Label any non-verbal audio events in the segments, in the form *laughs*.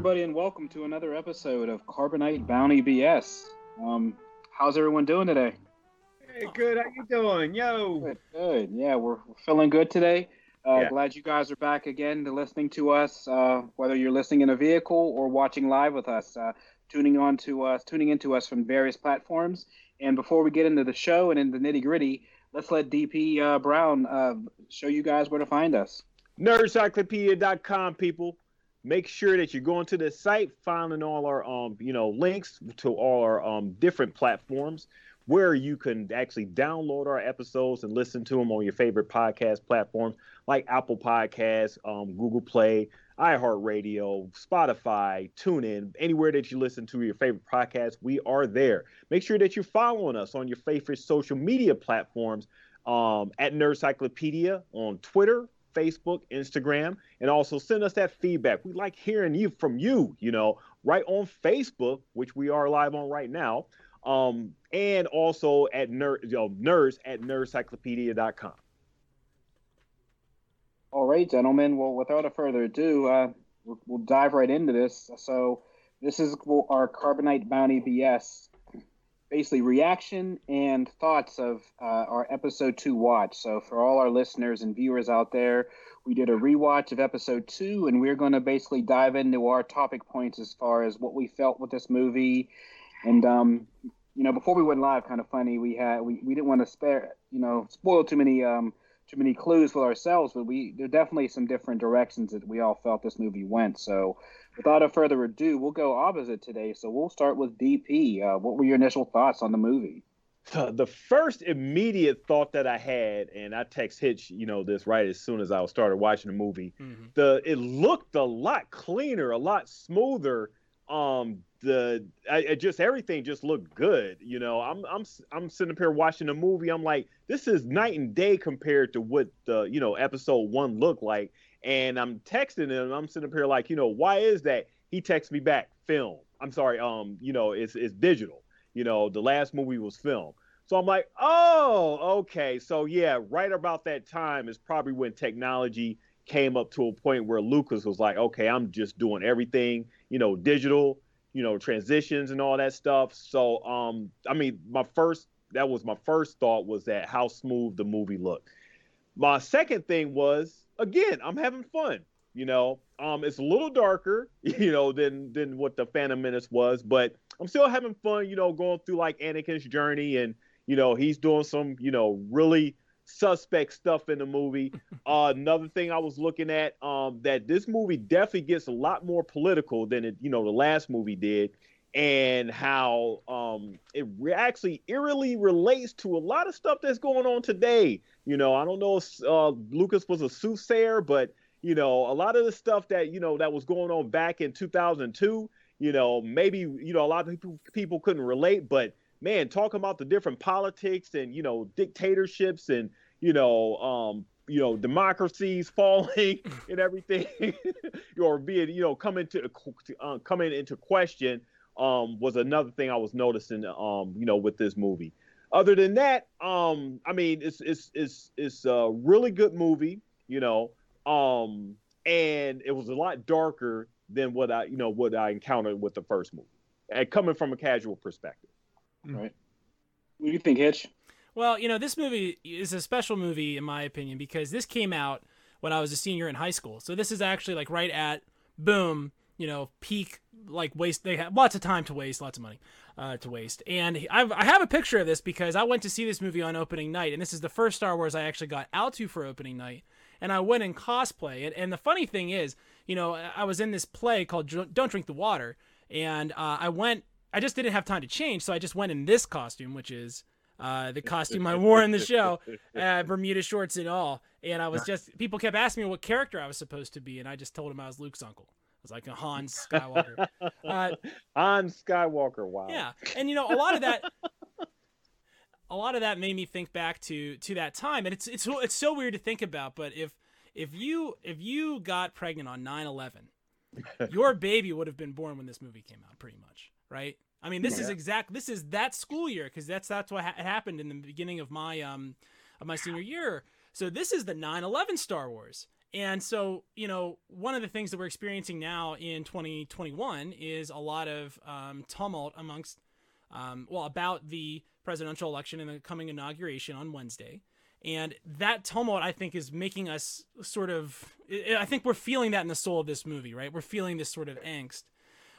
Everybody, and welcome to another episode of Carbonite Bounty BS. Um, how's everyone doing today? Hey, good. How you doing, yo? Good, good. Yeah, we're, we're feeling good today. Uh, Yeah. Glad you guys are back again to listening to us. Uh, whether you're listening in a vehicle or watching live with us, uh, tuning on to us, tuning into us from various platforms. And before we get into the show and in the nitty gritty, let's let DP uh, Brown uh, show you guys where to find us. Nerdcyclopedia.com, people. Make sure that you're going to the site, finding all our um, you know, links to all our um different platforms where you can actually download our episodes and listen to them on your favorite podcast platforms like Apple Podcasts, um, Google Play, iHeartRadio, Spotify, TuneIn, anywhere that you listen to your favorite podcast, we are there. Make sure that you're following us on your favorite social media platforms um, at Nerdcyclopedia on Twitter, Facebook, Instagram, and also send us that feedback. We like hearing you from you, you know, right on Facebook, which we are live on right now, um, and also at nerd, you know, nerds at nerdcyclopedia.com. All right, gentlemen. Well, without a further ado, uh, we'll dive right into this. So, this is our Carbonite Bounty BS, basically reaction and thoughts of uh, our episode two watch. So, for all our listeners and viewers out there, we did a rewatch of episode two, and we're going to basically dive into our topic points as far as what we felt with this movie. And um, you know, before we went live, kind of funny, we had we, we didn't want to spare you know spoil too many um too many clues for ourselves, but we there are definitely some different directions that we all felt this movie went. So, without a further ado, we'll go opposite today. So we'll start with DP. Uh, what were your initial thoughts on the movie? the first immediate thought that I had, and I text Hitch, you know, this right as soon as I started watching the movie. The it looked a lot cleaner, a lot smoother. Um, the I, I just everything just looked good. You know, I'm I'm I'm sitting up here watching the movie. I'm like, this is night and day compared to what the you know episode one looked like. And I'm texting him. I'm sitting up here like, you know, why is that? He texts me back, film. I'm sorry, um, you know, it's it's digital. You know, the last movie was film. So I'm like, oh, okay. So yeah, right about that time is probably when technology came up to a point where Lucas was like, okay, I'm just doing everything, you know, digital, you know, transitions and all that stuff. So um, I mean, my first that was my first thought was that how smooth the movie looked. My second thing was again, I'm having fun. You know, um, it's a little darker, *laughs* you know, than than what the Phantom Menace was, but I'm still having fun. You know, going through like Anakin's journey, and you know, he's doing some, you know, really suspect stuff in the movie. *laughs* Uh, another thing I was looking at, um, that this movie definitely gets a lot more political than it, you know, the last movie did, and how um, it re- actually eerily relates to a lot of stuff that's going on today. You know, I don't know if uh, Lucas was a soothsayer, but you know, a lot of the stuff that you know that was going on back in 2002. You know, maybe you know a lot of people people couldn't relate, but man, talking about the different politics and you know dictatorships and you know um you know democracies *laughs* falling and everything, *laughs* or being you know coming to uh, coming into question um was another thing I was noticing um you know with this movie. Other than that, um I mean it's it's it's it's a really good movie, you know, um and it was a lot darker than what I you know what I encountered with the first movie, and coming from a casual perspective. Right. What do you think, Hitch? Well, you know, this movie is a special movie in my opinion because this came out when I was a senior in high school. So this is actually like right at boom, you know, peak like waste. They have lots of time to waste, lots of money uh, to waste. And I've, I have a picture of this because I went to see this movie on opening night, and this is the first Star Wars I actually got out to for opening night. And I went in cosplay. And, and the funny thing is, you know, I was in this play called Don't Drink the Water, and uh, I went. I just didn't have time to change, so I just went in this costume, which is uh, the *laughs* costume I wore in the show, uh, Bermuda shorts and all. And I was just people kept asking me what character I was supposed to be, and I just told them I was Luke's uncle. I was like a Han Skywalker. *laughs* Uh, Han Skywalker, wow. yeah, and you know a lot of that. A lot of that made me think back to to that time, and it's it's it's so weird to think about. But if if you if you got pregnant on 9-11, *laughs* your baby would have been born when this movie came out, pretty much, right? I mean, this is Yeah. exact. This is that school year because that's that's what ha- happened in the beginning of my um of my senior year. So this is the 9/11 Star Wars, And so, you know, one of the things that we're experiencing now in 2021 is a lot of um, tumult amongst, um, well, about the presidential election and the coming inauguration on Wednesday. And that tumult, I think, is making us sort of. I think we're feeling that in the soul of this movie, right? We're feeling this sort of angst.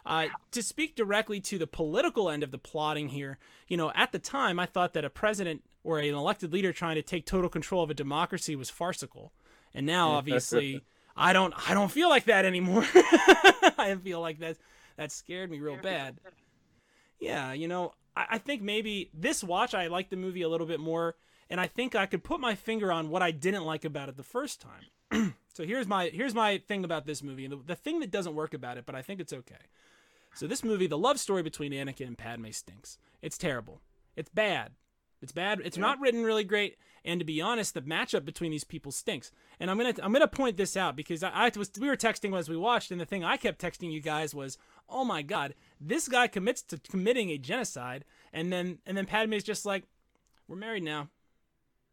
Uh, to speak directly to the political end of the plotting here, you know, at the time, I thought that a president or an elected leader trying to take total control of a democracy was farcical. And now, *laughs* obviously, I don't, I don't feel like that anymore. *laughs* I feel like that, that scared me real bad. Yeah, you know, I, I think maybe this watch, I like the movie a little bit more, and I think I could put my finger on what I didn't like about it the first time. *clears throat* so here's my, here's my thing about this movie, the, the thing that doesn't work about it, but I think it's okay. So this movie, the love story between Anakin and Padme stinks. It's terrible. It's bad. It's bad. It's yeah. not written really great. And to be honest, the matchup between these people stinks. And I'm gonna I'm gonna point this out because I, I was we were texting as we watched, and the thing I kept texting you guys was, "Oh my God, this guy commits to committing a genocide," and then and then Padme's just like, "We're married now."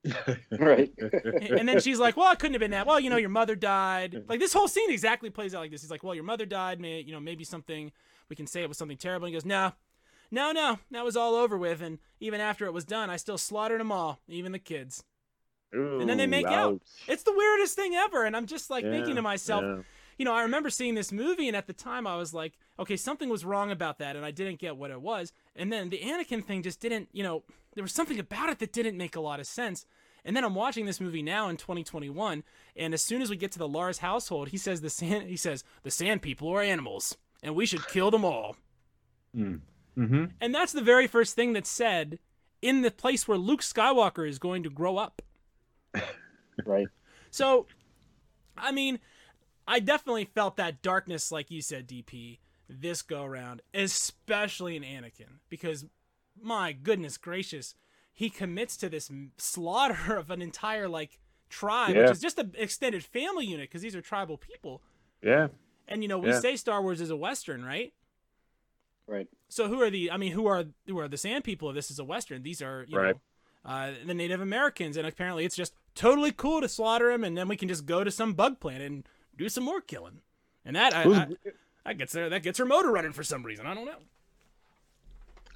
*laughs* right. and then she's like, "Well, it couldn't have been that. Well, you know, your mother died." Like this whole scene exactly plays out like this. He's like, "Well, your mother died. May you know maybe something we can say it was something terrible." And he goes, "No, no, no, that was all over with. And even after it was done, I still slaughtered them all, even the kids." Ooh, and then they make ouch. out. It's the weirdest thing ever. And I'm just like Yeah, thinking to myself, yeah. you know, I remember seeing this movie, and at the time I was like, okay, something was wrong about that, and I didn't get what it was. And then the Anakin thing just didn't, you know, there was something about it that didn't make a lot of sense. And then I'm watching this movie now in 2021, and as soon as we get to the Lars household, he says the sand, he says the Sand People are animals, and we should kill them all. Mm-hmm. And that's the very first thing that's said in the place where Luke Skywalker is going to grow up. *laughs* Right. So, I mean, I definitely felt that darkness, like you said, DP, this go around, especially in Anakin, because my goodness gracious, he commits to this slaughter *laughs* of an entire like tribe, Yeah. which is just an extended family unit, because these are tribal people. Yeah. And you know, we Yeah. say Star Wars is a western, right? Right. So who are the? I mean, who are who are the Sand People? If this is a western, these are you Right. know. Uh, the Native Americans, and apparently it's just totally cool to slaughter them, and then we can just go to some bug planet and do some more killing. And that I, Who's- I, that gets her that gets her motor running for some reason. I don't know.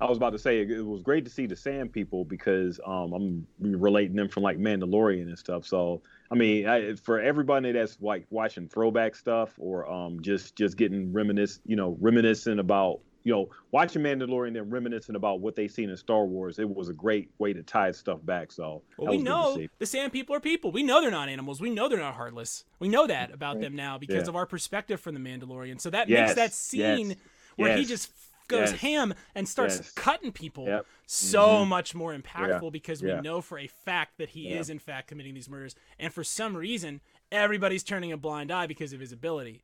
I was about to say it, it was great to see the Sand People because um, I'm relating them from like Mandalorian and stuff. So I mean, I, for everybody that's like watching throwback stuff or um, just just getting reminisce, you know, reminiscent about you know watching Mandalorian and reminiscing about what they seen in Star Wars, it was a great way to tie stuff back. So Well, that we was good to know see. the Sand People are people. We know they're not animals. We know they're not heartless. We know that about them now because Yeah. of our perspective from the Mandalorian. So that Yes, makes that scene yes, where he just goes yes, ham and starts yes. cutting people Yep. so Mhm. much more impactful because we yeah. know for a fact that he Yeah. is in fact committing these murders and for some reason everybody's turning a blind eye because of his ability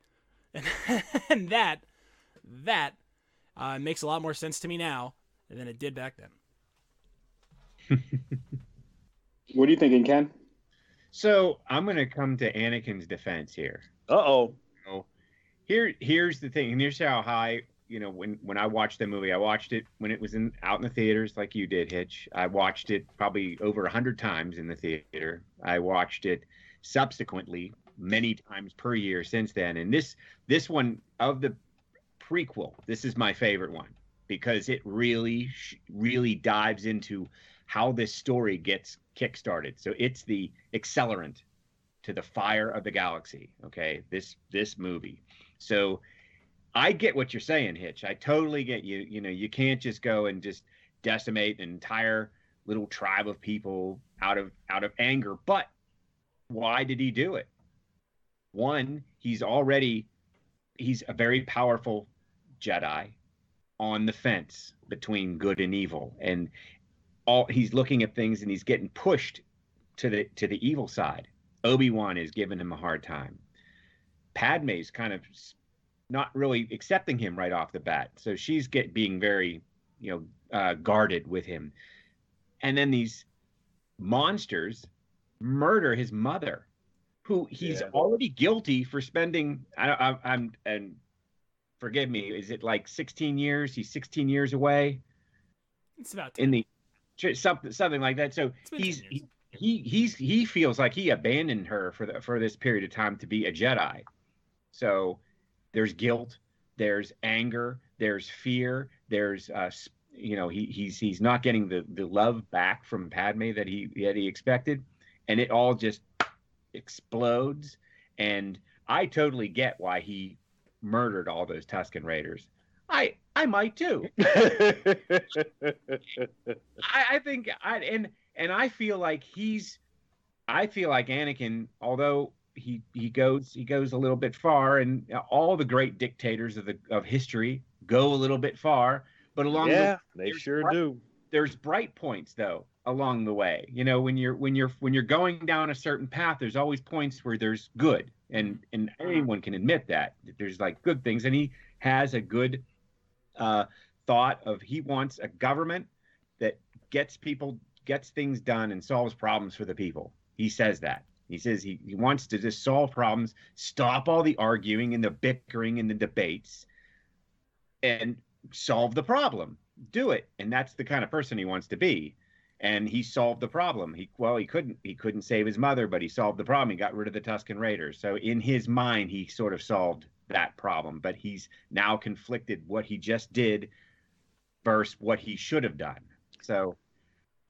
and, *laughs* and that that uh, makes a lot more sense to me now than it did back then *laughs* What are you thinking, Ken? So I'm going to come to Anakin's defense here. Uh oh. So here, here's the thing, and here's how high. You know, when when I watched the movie, I watched it when it was in out in the theaters, like you did, Hitch. I watched it probably over a hundred times in the theater. I watched it subsequently many times per year since then. And this this one of the prequel, this is my favorite one because it really really dives into how this story gets kickstarted. So it's the accelerant to the fire of the galaxy. Okay, this this movie. So I get what you're saying, Hitch. I totally get you. You know, you can't just go and just decimate an entire little tribe of people out of out of anger. But why did he do it? One, he's already he's a very powerful Jedi on the fence between good and evil, and all he's looking at things and he's getting pushed to the to the evil side. Obi Wan is giving him a hard time. Padme's kind of not really accepting him right off the bat, so she's get being very, you know, uh, guarded with him. And then these monsters murder his mother, who he's Yeah. already guilty for spending. I, I, I'm and forgive me, is it like 16 years? He's 16 years away it's about in the something something like that. So he's he, he he's he feels like he abandoned her for the, for this period of time to be a Jedi. So there's guilt, there's anger, there's fear, there's uh, you know he he's he's not getting the the love back from Padme that he that he expected, and it all just explodes. And I totally get why he murdered all those Tusken Raiders. I I might too. *laughs* I, I think I and and I feel like he's I feel like Anakin, although he he goes he goes a little bit far, and all the great dictators of the of history go a little bit far, but along yeah, the, they sure bright, do. There's bright points though along the way. You know, when you're when you're when you're going down a certain path, there's always points where there's good, and and anyone can admit that there's like good things, and he has a good uh, thought of he wants a government that gets people gets things done and solves problems for the people. He says that. He says he, he wants to just solve problems, stop all the arguing and the bickering and the debates, and solve the problem. Do it. And that's the kind of person he wants to be. And he solved the problem. He well, he couldn't he couldn't save his mother, but he solved the problem. He got rid of the Tusken Raiders. So in his mind, he sort of solved that problem. But he's now conflicted what he just did versus what he should have done. So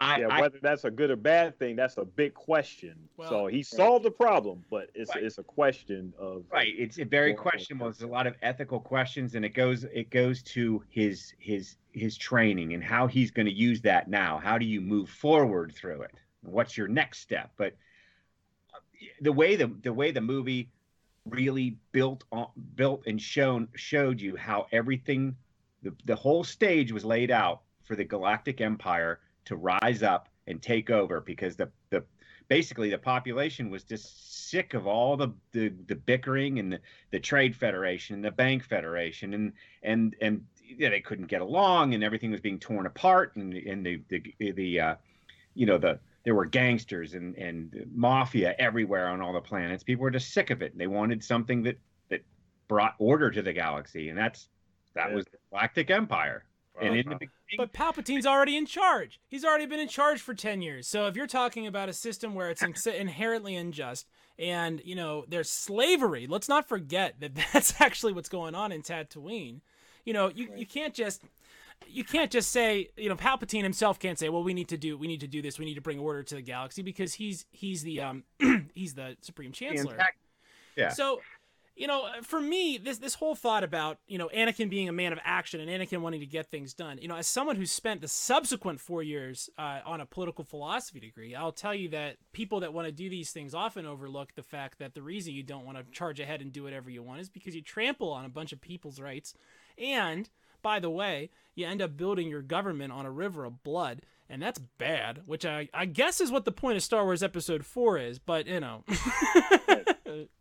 I, yeah, whether I, that's a good or bad thing, that's a big question. Well, so he solved the problem, but it's right. it's a question of right. It's a very questionable. There's a lot of ethical questions, and it goes it goes to his his his training and how he's going to use that now. How do you move forward through it? What's your next step? But uh, the way the the way the movie really built on built and shown showed you how everything the, the whole stage was laid out for the galactic empire to rise up and take over because the the basically the population was just sick of all the the, the bickering and the, the trade federation and the bank federation and and and yeah, they couldn't get along and everything was being torn apart and and the the the uh, you know the there were gangsters and and mafia everywhere on all the planets. People were just sick of it. They wanted something that that brought order to the galaxy, and that's that yeah. was the Galactic Empire. And in the but Palpatine's already in charge. He's already been in charge for 10 years. So if you're talking about a system where it's inherently unjust and, you know, there's slavery, let's not forget that *laughs* that's actually what's going on in Tatooine. You know, you, you can't just you can't just say, you know, Palpatine himself can't say, "Well, we need to do we need to do this. We need to bring order to the galaxy" because he's he's the um *clears throat* he's the supreme chancellor. Yeah. So you know, for me, this this whole thought about you know Anakin being a man of action and Anakin wanting to get things done, you know, as someone who spent the subsequent four years uh, on a political philosophy degree, I'll tell you that people that want to do these things often overlook the fact that the reason you don't want to charge ahead and do whatever you want is because you trample on a bunch of people's rights, and by the way, you end up building your government on a river of blood, and that's bad. Which I I guess is what the point of Star Wars Episode Four is, but you know. *laughs* *laughs*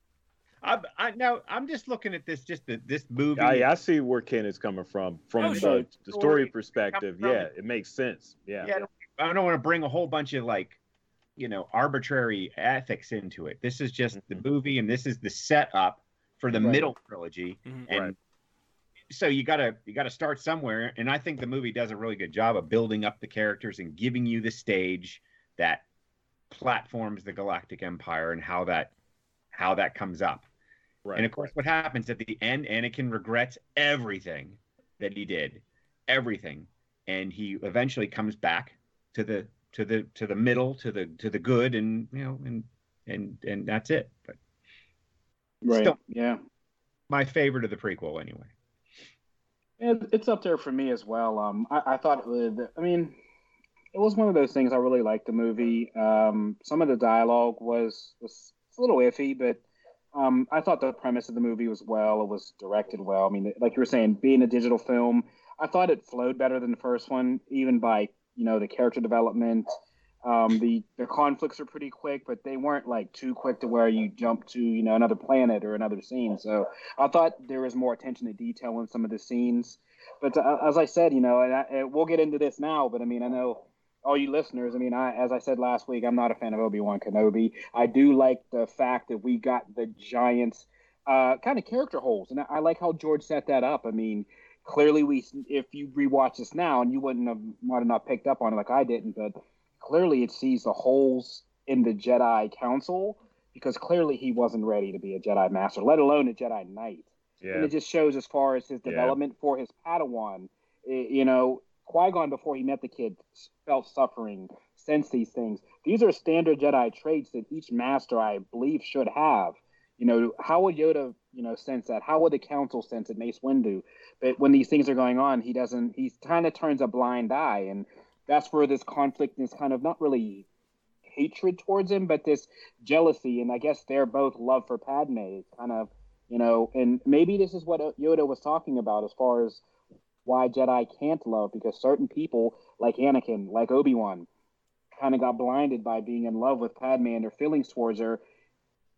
I, I now I'm just looking at this just the, this movie. I, I see where Ken is coming from from oh, the, sure. the story perspective. Yeah, it makes sense. Yeah. Yeah. I don't, don't want to bring a whole bunch of like, you know, arbitrary ethics into it. This is just mm-hmm. the movie, and this is the setup for the right. middle trilogy, mm-hmm. and right. so you gotta you gotta start somewhere. And I think the movie does a really good job of building up the characters and giving you the stage that platforms the Galactic Empire and how that how that comes up. Right. And of course, what happens at the end? Anakin regrets everything that he did, everything, and he eventually comes back to the to the to the middle, to the to the good, and you know, and and and that's it. But right, still, yeah, my favorite of the prequel, anyway. it's up there for me as well. Um, I, I thought, I mean, it was one of those things I really liked the movie. Um, some of the dialogue was was a little iffy, but um, I thought the premise of the movie was well. It was directed well. I mean, like you were saying, being a digital film, I thought it flowed better than the first one, even by you know the character development. Um, the the conflicts are pretty quick, but they weren't like too quick to where you jump to you know another planet or another scene. So I thought there was more attention to detail in some of the scenes. But uh, as I said, you know, and, I, and we'll get into this now. But I mean, I know all you listeners, I mean, I, as I said last week, I'm not a fan of Obi Wan Kenobi. I do like the fact that we got the Giants uh, kind of character holes, and I, I, like how George set that up. I mean, clearly, we if you rewatch this now, and you wouldn't have might have not picked up on it like I didn't, but clearly it sees the holes in the Jedi Council because clearly he wasn't ready to be a Jedi Master, let alone a Jedi Knight. Yeah. And it just shows as far as his development yeah. for his Padawan. You know, Qui Gon before he met the kid felt suffering, sensed these things. These are standard Jedi traits that each master, I believe, should have. You know, how would Yoda, you know, sense that? How would the Council sense it? Mace Windu, but when these things are going on, he doesn't. He kind of turns a blind eye, and that's where this conflict is kind of not really hatred towards him, but this jealousy, and I guess they're both love for Padme. Kind of, you know, and maybe this is what Yoda was talking about as far as why Jedi can't love, because certain people like Anakin, like Obi Wan, kind of got blinded by being in love with Padme and their feelings towards her,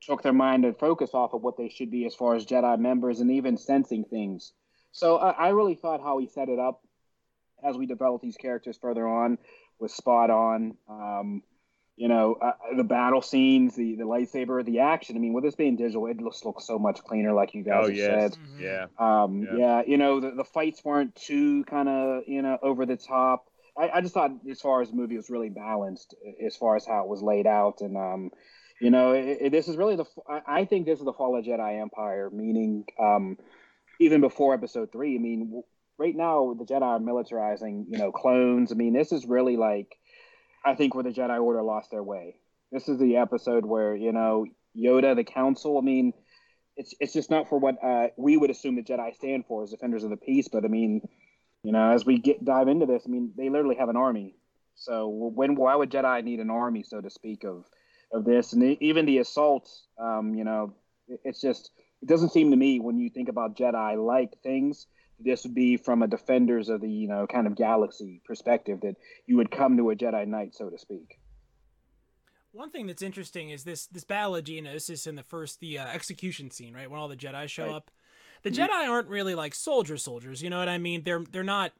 took their mind and focus off of what they should be as far as Jedi members and even sensing things. So I, I really thought how he set it up as we develop these characters further on was spot on. Um, you know, uh, the battle scenes, the, the lightsaber, the action. I mean, with this being digital, it looks looks so much cleaner, like you guys oh, yes. said. Mm-hmm. Yeah. Um, yeah. yeah. You know, the, the fights weren't too kind of you know over the top. I, I just thought as far as the movie was really balanced as far as how it was laid out, and um, you know, it, it, this is really the. I think this is the fall of Jedi Empire, meaning um, even before Episode Three. I mean, right now the Jedi are militarizing, you know, clones. I mean, this is really like I think where the Jedi Order lost their way. This is the episode where you know Yoda, the Council. I mean, it's it's just not for what uh, we would assume the Jedi stand for as defenders of the peace. But I mean, you know, as we get dive into this, I mean, they literally have an army. So when why would Jedi need an army, so to speak, of of this? And the, even the assaults, um, you know, it's just it doesn't seem to me when you think about Jedi like things this would be from a defenders of the you know kind of galaxy perspective that you would come to a Jedi Knight, so to speak. One thing that's interesting is this this battle of Geonosis in the first the uh, execution scene, right when all the Jedi show right. up. The mm-hmm. Jedi aren't really like soldier soldiers, you know what I mean? They're they're not,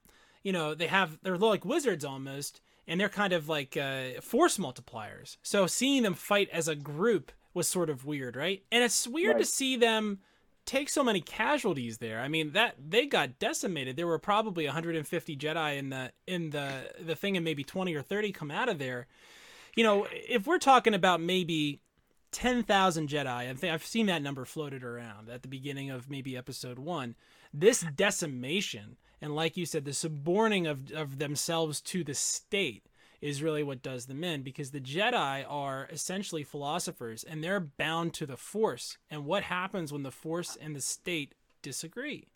you know, they have they're like wizards almost, and they're kind of like uh, force multipliers. So seeing them fight as a group was sort of weird, right? And it's weird right. to see them take so many casualties there. I mean that they got decimated. There were probably 150 Jedi in the in the the thing, and maybe 20 or 30 come out of there. You know, if we're talking about maybe 10,000 Jedi, I've seen that number floated around at the beginning of maybe Episode One. This decimation and, like you said, the suborning of of themselves to the state is really what does them in because the Jedi are essentially philosophers and they're bound to the Force. And what happens when the Force and the state disagree?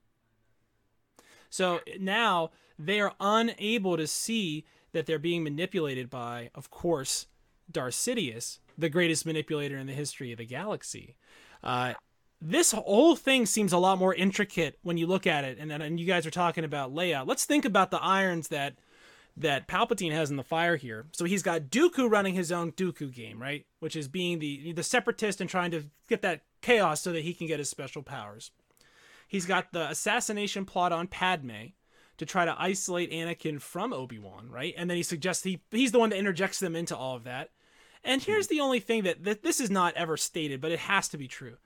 So now they are unable to see that they're being manipulated by, of course, Darth Sidious, the greatest manipulator in the history of the galaxy. Uh, this whole thing seems a lot more intricate when you look at it. And, and you guys are talking about layout. Let's think about the irons that that Palpatine has in the fire here. So he's got Dooku running his own Dooku game, right? Which is being the the separatist and trying to get that chaos so that he can get his special powers. He's got the assassination plot on Padme to try to isolate Anakin from Obi-Wan, right? And then he suggests he he's the one that interjects them into all of that. And hmm. here's the only thing that, that this is not ever stated, but it has to be true.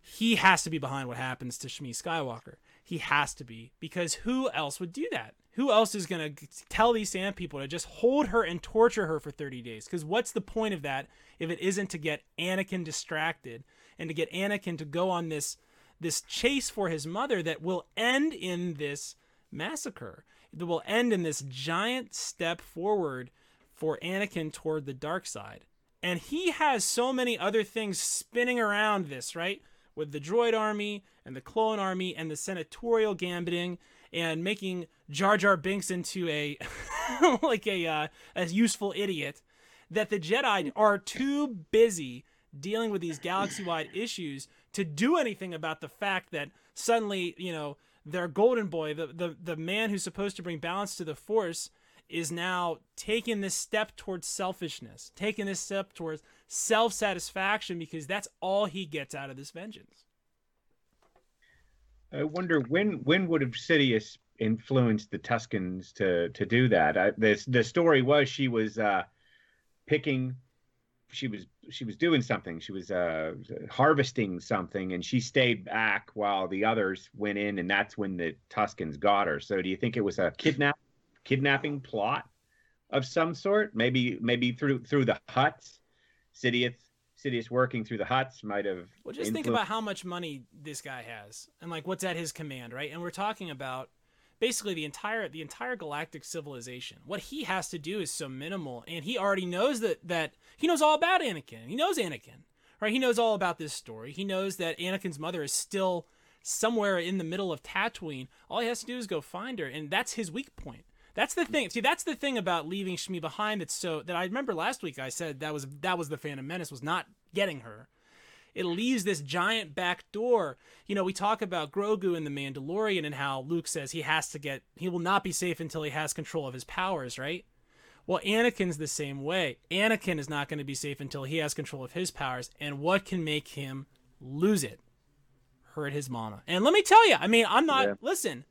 He has to be behind what happens to Shmi Skywalker. He has to be because who else would do that? Who else is going to tell these sand people to just hold her and torture her for 30 days? Because what's the point of that if it isn't to get Anakin distracted and to get Anakin to go on this this chase for his mother that will end in this massacre? That will end in this giant step forward for Anakin toward the dark side. And he has so many other things spinning around this, right? With the droid army and the clone army and the senatorial gambiting and making Jar Jar Binks into a *laughs* like a uh, a useful idiot that the Jedi are too busy dealing with these galaxy-wide issues to do anything about the fact that suddenly, you know, their golden boy, the the the man who's supposed to bring balance to the force is now taking this step towards selfishness, taking this step towards self-satisfaction because that's all he gets out of this vengeance. I wonder when when would have Sidious influenced the Tuskens to to do that? I, the the story was she was uh, picking, she was she was doing something. She was uh, harvesting something, and she stayed back while the others went in, and that's when the Tuskens got her. So, do you think it was a kidnap kidnapping plot of some sort? Maybe maybe through through the Hutts Sidious Sidious working through the Hutts might have. Well, just think about how much money this guy has, and like what's at his command, right? And we're talking about basically the entire the entire galactic civilization. What he has to do is so minimal, and he already knows that that he knows all about Anakin. He knows Anakin, right? He knows all about this story. He knows that Anakin's mother is still somewhere in the middle of Tatooine. All he has to do is go find her, and that's his weak point. That's the thing. See, that's the thing about leaving Shmi behind. That's so that I remember last week I said that was that was the Phantom Menace was not getting her. It leaves this giant back door. You know, we talk about Grogu and the Mandalorian and how Luke says he has to get he will not be safe until he has control of his powers, right? Well, Anakin's the same way. Anakin is not going to be safe until he has control of his powers, and what can make him lose it? Hurt his mama. And let me tell you, I mean, I'm not. Yeah. Listen,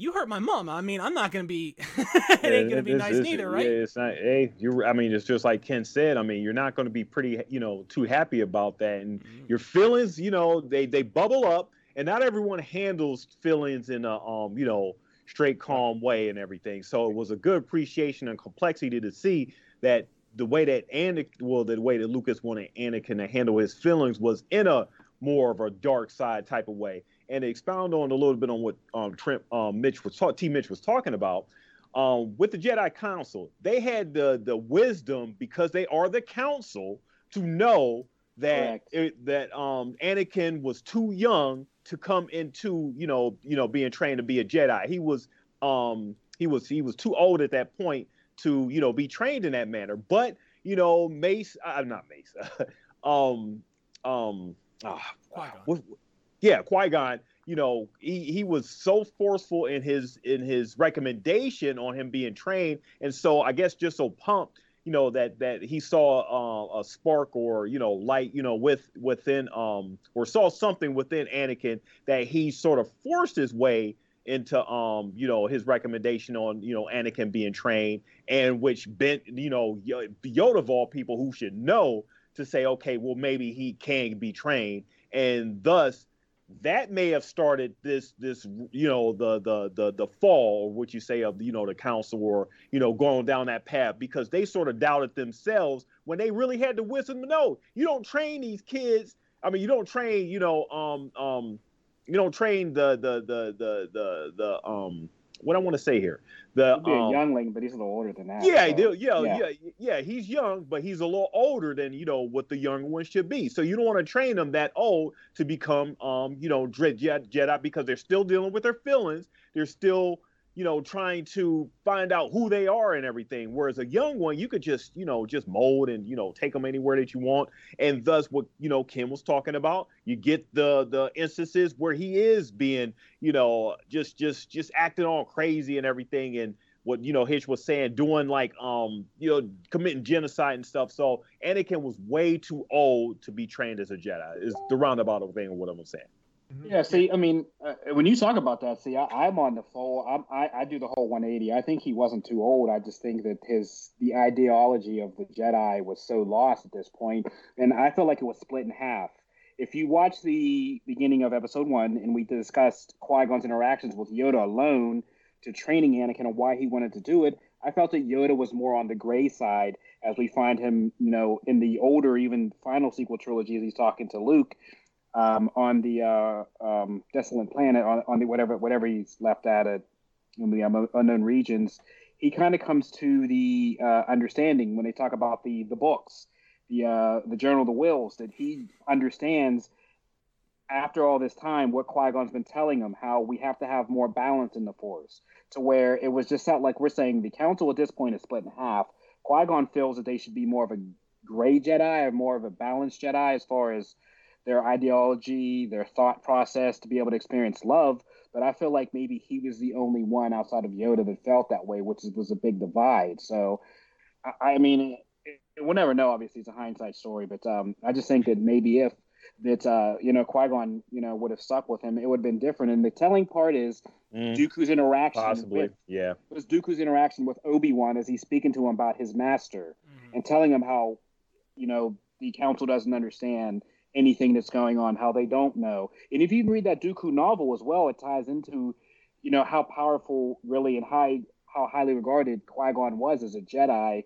you hurt my mom. I mean, I'm not gonna be. *laughs* it ain't gonna be nice neither, right? Yeah, it's not. Hey, you. I mean, it's just like Ken said. I mean, you're not gonna be pretty, you know, too happy about that, and mm-hmm. your feelings, you know, they they bubble up, and not everyone handles feelings in a um, you know, straight calm way and everything. So it was a good appreciation and complexity to see that the way that Anakin, well, the way that Lucas wanted Anakin to handle his feelings was in a more of a dark side type of way and expound on a little bit on what um, Trent um, Mitch was ta- T. Mitch was talking about. Um, with the Jedi Council, they had the the wisdom because they are the council to know that it, that um, Anakin was too young to come into you know you know being trained to be a Jedi. He was um he was he was too old at that point to you know be trained in that manner. But you know Mace, I'm uh, not Mace, *laughs* um um. Oh, yeah, Qui Gon, you know, he, he was so forceful in his in his recommendation on him being trained, and so I guess just so pumped, you know, that that he saw uh, a spark or you know light, you know, with within um or saw something within Anakin that he sort of forced his way into um you know his recommendation on you know Anakin being trained and which bent you know Yoda of all people who should know to say okay well maybe he can be trained. And thus that may have started this this you know the the the the fall what you say of you know the council or you know going down that path because they sort of doubted themselves when they really had to wisdom know you don't train these kids i mean you don't train you know um um you don't train the the the the the, the um what I want to say here. The He'd be um, a youngling, but he's a little older than that. Yeah, so, yeah, yeah, yeah, yeah. He's young, but he's a little older than you know what the young one should be. So you don't want to train them that old to become, um, you know, Jedi, Jedi because they're still dealing with their feelings. They're still you know, trying to find out who they are and everything. Whereas a young one, you could just, you know, just mold and, you know, take them anywhere that you want. And thus what, you know, Kim was talking about, you get the the instances where he is being, you know, just just just acting all crazy and everything and what you know Hitch was saying, doing like um, you know, committing genocide and stuff. So Anakin was way too old to be trained as a Jedi. Is the roundabout thing of what I'm saying. Mm-hmm. Yeah, see, I mean, uh, when you talk about that, see, I, am on the full. I'm, I, I do the whole 180. I think he wasn't too old. I just think that his the ideology of the Jedi was so lost at this point, and I felt like it was split in half. If you watch the beginning of Episode One, and we discussed Qui Gon's interactions with Yoda alone to training Anakin and why he wanted to do it, I felt that Yoda was more on the gray side as we find him, you know, in the older, even final sequel trilogy as he's talking to Luke um, on the uh, um, desolate planet, on, on the whatever whatever he's left at it in the unknown regions, he kind of comes to the uh, understanding when they talk about the the books, the uh, the Journal of the Whills, that he understands after all this time what Qui Gon's been telling him, how we have to have more balance in the Force, to where it was just like we're saying the Council at this point is split in half. Qui Gon feels that they should be more of a gray Jedi or more of a balanced Jedi as far as their ideology, their thought process to be able to experience love. But I feel like maybe he was the only one outside of Yoda that felt that way, which was a big divide. So, I, I mean, it, it, we'll never know. Obviously, it's a hindsight story, but um, I just think that maybe if that uh, you know Qui Gon, you know, would have stuck with him, it would have been different. And the telling part is mm, Dooku's interaction, possibly, with, yeah, was Dooku's interaction with Obi Wan as he's speaking to him about his master mm. and telling him how, you know, the Council doesn't understand anything that's going on, how they don't know. And if you read that Dooku novel as well, it ties into, you know, how powerful really and high how highly regarded Qui Gon was as a Jedi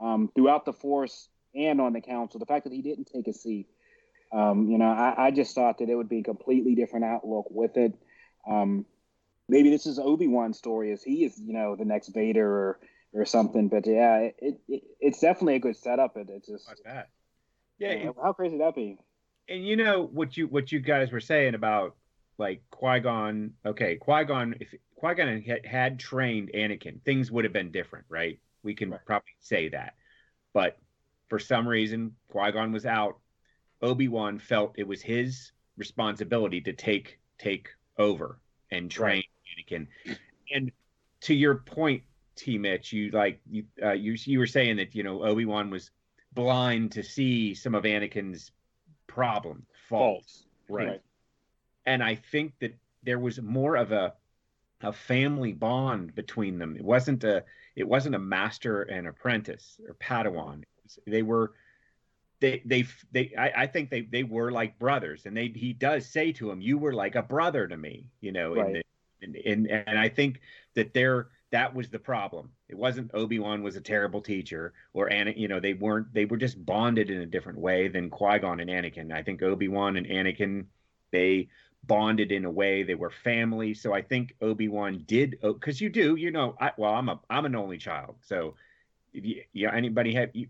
um, throughout the Force. and on the council. The fact that he didn't take a seat, um, you know, I, I, just thought that it would be a completely different outlook with it. Um, maybe this is Obi Wan's story, as he is, you know, the next Vader or or something. But yeah, it, it it's definitely a good setup. It, it's just What's that? Yeah, yeah, how crazy would that be? And you know what you what you guys were saying about like Qui Gon. Okay, Qui Gon. If Qui Gon had, had trained Anakin, things would have been different, right? We can right. probably say that. But for some reason, Qui Gon was out. Obi Wan felt it was his responsibility to take take over and train right. Anakin. And to your point, T. Mitch, you like you uh, you you were saying that you know Obi Wan was blind to see some of Anakin's problem false, right? And I think that there was more of a a family bond between them. It wasn't a it wasn't a master and apprentice or Padawan. They were they they they I, I, think they they were like brothers and they he does say to him you were like a brother to me you know right. and, and and I think that they're that was the problem. It wasn't Obi Wan was a terrible teacher, or Anakin. You know, they weren't. They were just bonded in a different way than Qui Gon and Anakin. I think Obi Wan and Anakin, they bonded in a way. They were family. So I think Obi Wan did oh, because you do. You know, I, well, I'm a I'm an only child. So, if you, yeah, anybody have you,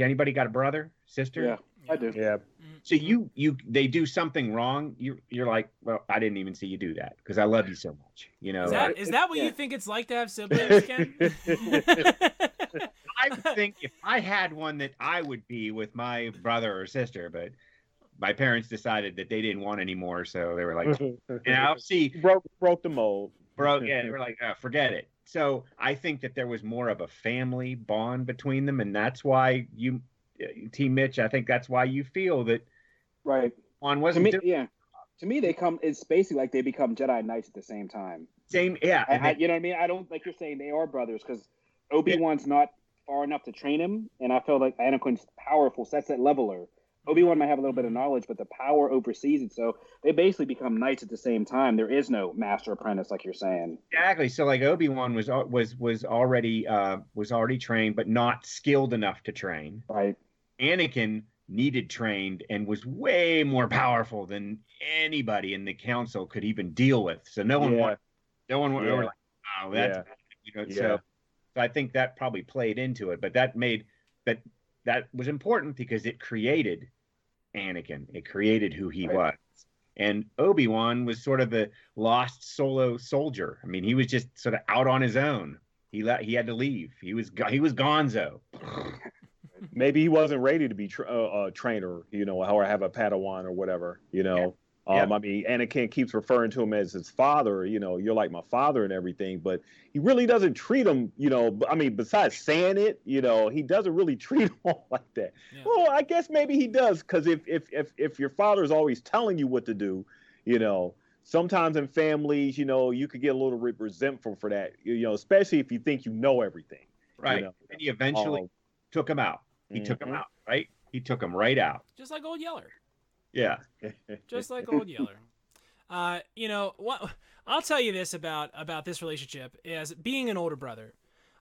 anybody got a brother, sister? Yeah. I do. Yeah. Mm-hmm. So you you they do something wrong, You're, you're like, well, I didn't even see you do that because I love you so much. You know. Is that, is that what yeah. you think it's like to have siblings, *laughs* Ken? I think if I had one that I would be with my brother or sister, but my parents decided that they didn't want any more, so they were like, *laughs* you know, see, broke broke the mold. Broke, *laughs* yeah, they were like, oh, forget it. So I think that there was more of a family bond between them, and that's why you Team Mitch, I think that's why you feel that right on wasn't to me, yeah. To me, they come. It's basically like they become Jedi Knights at the same time. Same, yeah. I, I, you know what I mean? I don't like you're saying they are brothers because Obi Wan's yeah. not far enough to train him, and I feel like Anakin's powerful. So that's that leveler. Obi Wan might have a little bit of knowledge, but the power oversees it. So they basically become knights at the same time. There is no master apprentice, like you're saying. Exactly. So like Obi Wan was was was already uh, was already trained, but not skilled enough to train. Right. Anakin needed trained and was way more powerful than anybody in the council could even deal with. So no one yeah. wanted, no one yeah. like, oh, that's yeah. you know. Yeah. So, so I think that probably played into it, but that made that that was important because it created Anakin. It created who he right. was. And Obi Wan was sort of the lost solo soldier. I mean, he was just sort of out on his own. He let he had to leave. He was he was Gonzo. Maybe he wasn't ready to be tra- uh, a trainer, you know, or have a Padawan or whatever, you know. Yeah. Um, yeah. I mean, Anakin keeps referring to him as his father. You know, you're like my father and everything, but he really doesn't treat him. You know, I mean, besides saying it, you know, he doesn't really *laughs* treat him like that. Yeah. Well, I guess maybe he does, because if if if if your father is always telling you what to do, you know, sometimes in families, you know, you could get a little resentful for that. You know, especially if you think you know everything. Right. You know? And he eventually um, took him out. He mm-hmm. took him out, right? He took him right out. Just like old Yeller. Yeah. *laughs* Just like old Yeller. Uh, you know what? I'll tell you this about about this relationship as being an older brother.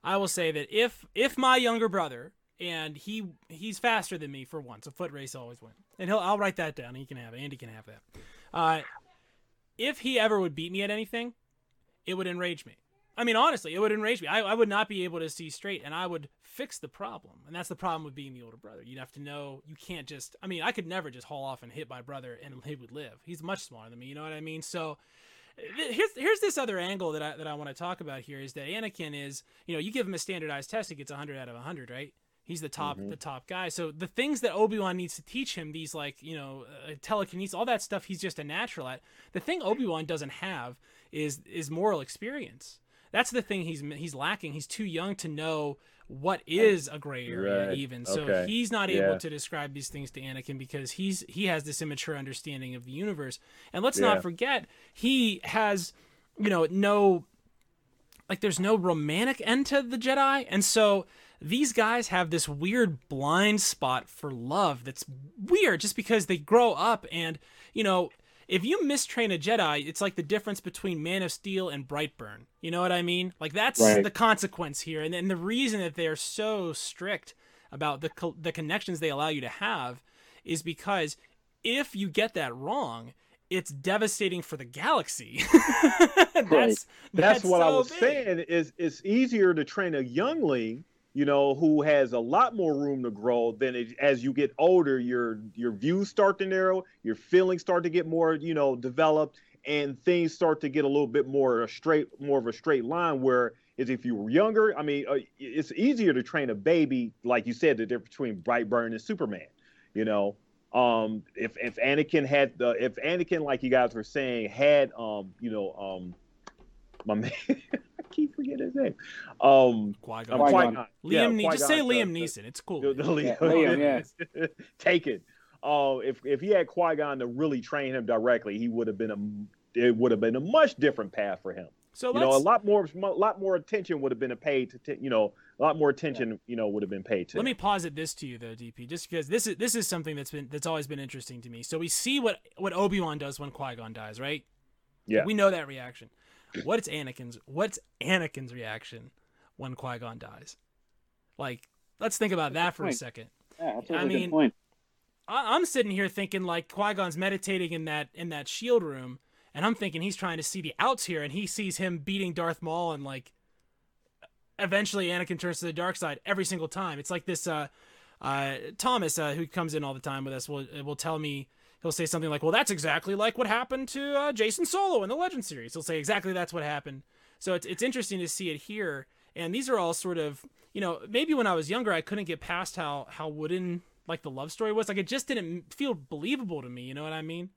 I will say that if if my younger brother and he he's faster than me for once, a foot race always win, and he'll I'll write that down. He can have it. Andy can have that. Uh, if he ever would beat me at anything, it would enrage me. I mean, honestly, it would enrage me. I, I would not be able to see straight, and I would fix the problem. And that's the problem with being the older brother. You'd have to know you can't just. I mean, I could never just haul off and hit my brother and he would live. He's much smaller than me. You know what I mean? So here's here's this other angle that I that I want to talk about here is that Anakin is you know you give him a standardized test he gets 100 out of 100 right he's the top mm-hmm. the top guy so the things that Obi-Wan needs to teach him these like you know uh, telekinesis all that stuff he's just a natural at the thing Obi-Wan doesn't have is is moral experience that's the thing he's he's lacking. He's too young to know what is a gray area right. even. So okay. he's not able yeah. to describe these things to Anakin because he's he has this immature understanding of the universe. And let's yeah. not forget he has you know no like there's no romantic end to the Jedi. And so these guys have this weird blind spot for love that's weird just because they grow up and you know if you mistrain a Jedi, it's like the difference between Man of Steel and Brightburn. You know what I mean? Like that's right. the consequence here, and, and the reason that they're so strict about the co- the connections they allow you to have is because if you get that wrong, it's devastating for the galaxy. *laughs* that's, that's, that's what so I was big. saying. Is it's easier to train a youngling, you know, who has a lot more room to grow than it, as you get older, your your views start to narrow, your feelings start to get more, you know, developed, and things start to get a little bit more straight, more of a straight line. Where is if you were younger, I mean, uh, it's easier to train a baby, like you said, the difference between Brightburn and Superman, you know. Um, if if Anakin had the if Anakin, like you guys were saying, had um, you know, um, my *laughs* man, keep forgetting his name. Um, Qui-Gon. um, Qui-Gon. Qui-Gon. Liam, Yeah, Ne- just say Qui-Gon, Liam the- Neeson. It's cool. the, the Yeah, Liam, Liam, yeah. *laughs* Take it. Uh, if if he had Qui Gon to really train him directly, he would have been a it would have been a much different path for him. so You know, a lot more a lot more attention would have been paid to you know a lot more attention you know would have been paid to. Let me posit this to you though, DP, just because this is this is something that's been that's always been interesting to me. So we see what what Obi Wan does when Qui Gon dies, right? Yeah. We know that reaction. What's Anakin's What's Anakin's reaction when Qui Gon dies? Like, let's think about that for a second. Yeah, that's a I mean, good point. I, I'm sitting here thinking like Qui Gon's meditating in that in that shield room, and I'm thinking he's trying to see the outs here, and he sees him beating Darth Maul, and like eventually Anakin turns to the dark side every single time. It's like this uh, uh, Thomas uh, who comes in all the time with us will will tell me he'll say something like, "Well, that's exactly like what happened to uh, Jacen Solo in the Legend series." He'll say exactly that's what happened. So it's it's interesting to see it here, and these are all sort of you know maybe when I was younger I couldn't get past how how wooden like the love story was like it just didn't feel believable to me. You know what I mean?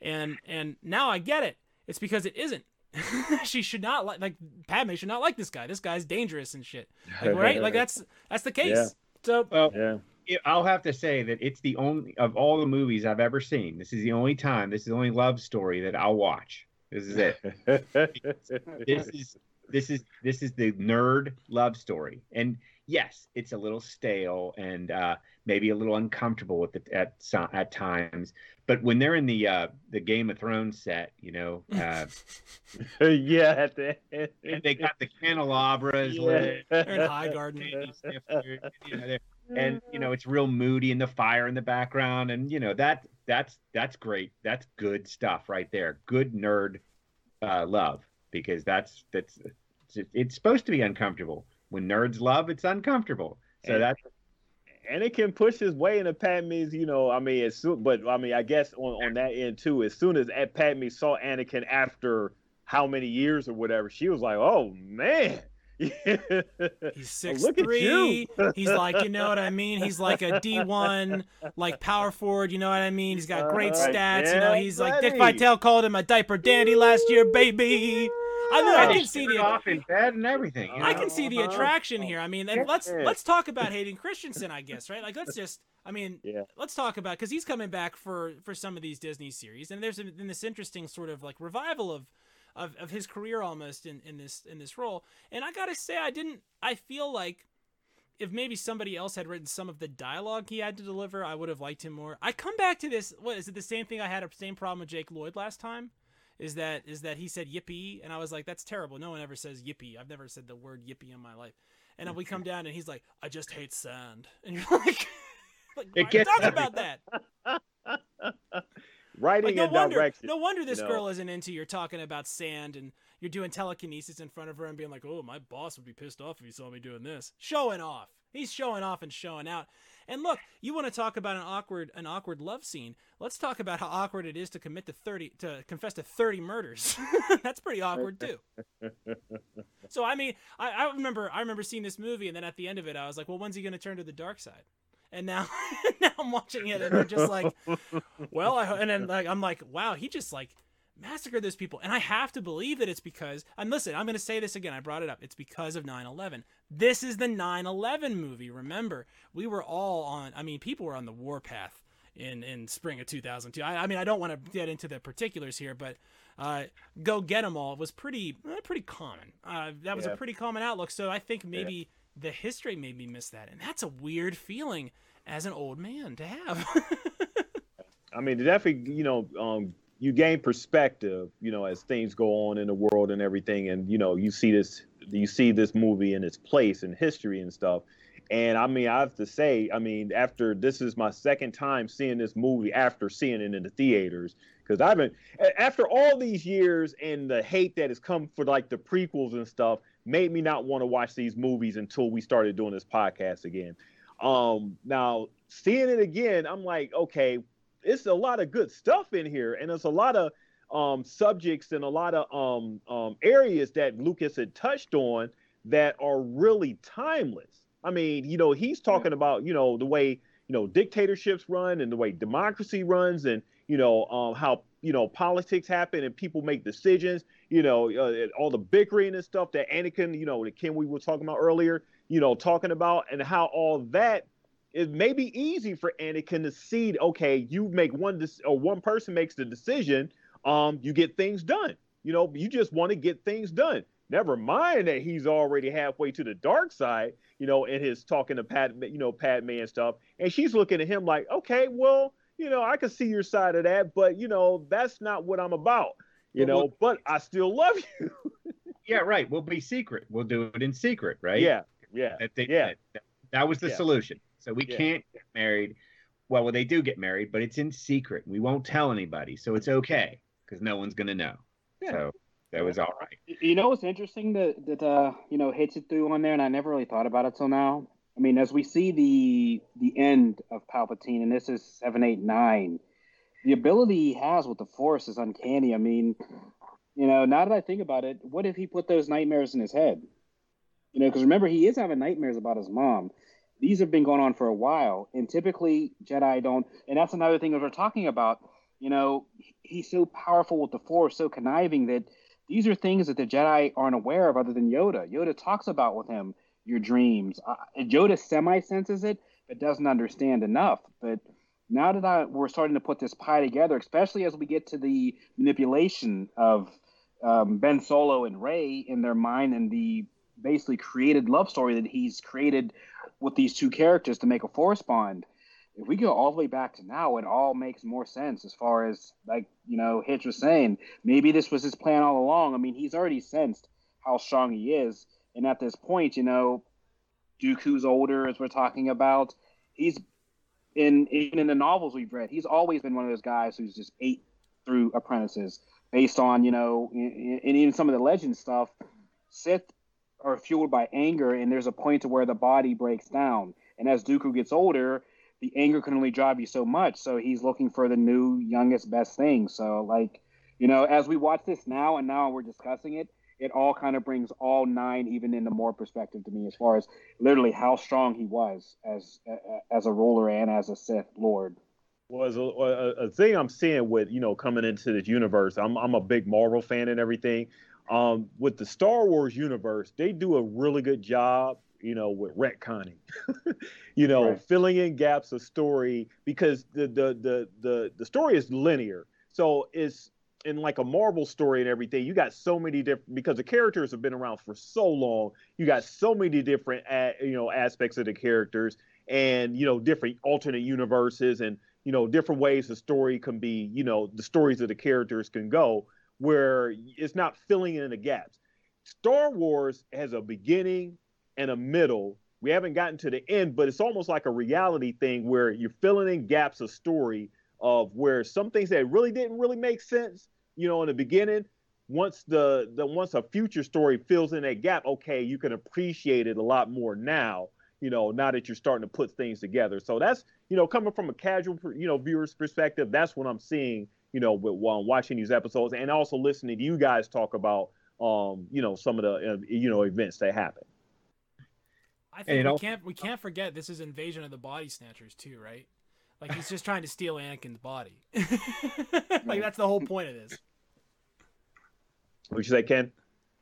And and now I get it. It's because it isn't. *laughs* she should not like like Padme should not like this guy. This guy's dangerous and shit. Like, *laughs* right? Like that's that's the case. Yeah. So Well, yeah. It- I'll have to say that it's the only of all the movies I've ever seen. This is the only time. This is the only love story that I'll watch. This is it. *laughs* This is this is this is the nerd love story. And yes, it's a little stale and uh, maybe a little uncomfortable at the, at so- at times. But when they're in the uh, the Game of Thrones set, you know, uh, *laughs* yeah. The and they got the candelabras Yeah. lit, they're in High Garden. *laughs* you know, they're- and you know it's real moody and the fire in the background and you know that that's that's great. That's good stuff right there. Good nerd uh, love because that's that's it's, it's supposed to be uncomfortable. When nerds love it's uncomfortable. So And- that's and it can push his way into Padme's, you know, I mean, as soon, but I mean, I guess on, on that end too, as soon as Padme saw Anakin after how many years or whatever, she was like, oh man. *laughs* He's six Look at three. you. *laughs* He's like, you know what I mean. He's like a D one, like power forward. You know what I mean. He's got great Alright, stats. you know, yeah, he's like Dick. Vitale called him a diaper dandy last year, baby. I mean, I can see the off in bed and everything you I can see the Uh-huh. attraction here. I mean, and let's let's talk about Hayden Christensen, I guess, right? Like, let's just, I mean, *laughs* Yeah. let's talk about because he's coming back for for some of these Disney series, and there's been this interesting sort of like revival of. Of, of his career almost in, in this in this role and i gotta say i didn't i feel like if maybe somebody else had written some of the dialogue he had to deliver i would have liked him more i come back to this what is it the same thing i had a same problem with jake lloyd last time is that is that he said yippee and I was like that's terrible. No one ever says yippee. I've never said the word yippee in my life. And we come down and he's like I just hate sand. *laughs* And you're like *laughs* like why It are you gets talking every- about that? *laughs* Writing Like no and wonder direction. no wonder this you know. girl isn't into you're talking about sand and you're doing telekinesis in front of her and being like, "Oh, my boss would be pissed off if he saw me doing this." Showing off. He's showing off and showing out. And look, you want to talk about an awkward an awkward love scene. Let's talk about how awkward it is to commit to 30 to confess to 30 murders. *laughs* That's pretty awkward too. So I mean, I, I remember I remember seeing this movie and then at the end of it I was like, "Well, when's he going to turn to the dark side?" And now *laughs* now I'm watching it and they're just like, well, I, and then like I'm like, wow, he just like massacred those people, and I have to believe that it's because. And listen, I'm going to say this again. I brought it up. It's because of 9/11. This is the 9/11 movie. Remember, we were all on. I mean, people were on the warpath in in spring of 2002. I, I mean, I don't want to get into the particulars here, but. Uh, go get 'em all was pretty eh, pretty common. Uh, that was a pretty common outlook. So I think maybe the history made me miss that, and that's a weird feeling as an old man to have. *laughs* I mean, definitely, you know, um, you gain perspective, you know, as things go on in the world and everything, and you know, you see this, you see this movie in its place in history and stuff, And I mean, I have to say, I mean, after this is my second time seeing this movie after seeing it in the theaters, because I've been after all these years and the hate that has come for like the prequels and stuff made me not want to watch these movies until we started doing this podcast again. Um, now seeing it again, I'm like, okay, it's a lot of good stuff in here, and there's a lot of um, subjects and a lot of um, um, areas that Lucas had touched on that are really timeless. I mean, you know, he's talking about, you know, the way, you know, dictatorships run and the way democracy runs and, you know, um, how, you know, politics happen and people make decisions, you know, uh, all the bickering and stuff that Anakin, you know, Ken we were talking about earlier, you know, talking about and how all that it may be easy for Anakin to see, okay, you make one, or one person makes the decision, um, you get things done. You know, you just want to get things done. Never mind that he's already halfway to the dark side, you know, in his talking to Pat, you know, Padme and stuff. And she's looking at him like, okay, well, you know, I can see your side of that, but you know, that's not what I'm about, you know, we'll, but I still love you. *laughs* yeah, right. We'll be secret. We'll do it in secret, right? Yeah. Yeah. That they, yeah. That, that was the yeah. solution. So we Yeah. can't get married. Well, well, they do get married, but it's in secret. We won't tell anybody. So it's okay because no one's going to know. Yeah. So that was all right. You know what's interesting that that uh, you know hits it through on there, and I never really thought about it till now. I mean, as we see the the end of Palpatine, and this is seven, eight, nine, the ability he has with the Force is uncanny. I mean, you know, now that I think about it, what if he put those nightmares in his head? You know, because remember he is having nightmares about his mom. These have been going on for a while, and typically Jedi don't. And that's another thing that we're talking about. You know, he's so powerful with the Force, so conniving that these are things that the Jedi aren't aware of other than Yoda. Yoda talks about with him your dreams. Uh, Yoda semi senses it, but doesn't understand enough. But now that I, we're starting to put this pie together, especially as we get to the manipulation of um, Ben Solo and Rey in their mind and the basically created love story that he's created with these two characters to make a force bond. If we go all the way back to now, it all makes more sense as far as like you know Hitch was saying. Maybe this was his plan all along. I mean, he's already sensed how strong he is, and at this point, you know, Dooku's older, as we're talking about. He's in even in the novels we've read, he's always been one of those guys who's just ate through apprentices based on you know, and even some of the legend stuff. Sith are fueled by anger, and there's a point to where the body breaks down. And as Dooku gets older, the anger can only drive you so much. So he's looking for the new, youngest, best thing. So like, you know, as we watch this now, and now we're discussing it, it all kind of brings all nine even into more perspective to me as far as literally how strong he was as as a ruler and as a Sith Lord. was a, a, a thing I'm seeing with you know coming into this universe. I'm I'm a big Marvel fan and everything. Um, with the Star Wars universe, they do a really good job, you know, with retconning, *laughs* you know, Right. filling in gaps of story because the the the the the story is linear. So it's in like a Marvel story and everything. You got so many different because the characters have been around for so long. You got so many different you know aspects of the characters and you know different alternate universes and you know different ways the story can be you know the stories of the characters can go where it's not filling in the gaps star wars has a beginning and a middle we haven't gotten to the end but it's almost like a reality thing where you're filling in gaps of story of where some things that really didn't really make sense you know in the beginning once the the once a future story fills in that gap okay you can appreciate it a lot more now you know, now that you're starting to put things together. So that's, you know, coming from a casual, you know, viewer's perspective, that's what I'm seeing, you know, with, while I'm watching these episodes and also listening to you guys talk about, um, you know, some of the, uh, you know, events that happen. I think we can't we can't forget this is Invasion of the Body Snatchers too, right? Like he's just trying to steal Anakin's body. *laughs* like that's the whole point of this. Would you say, Ken?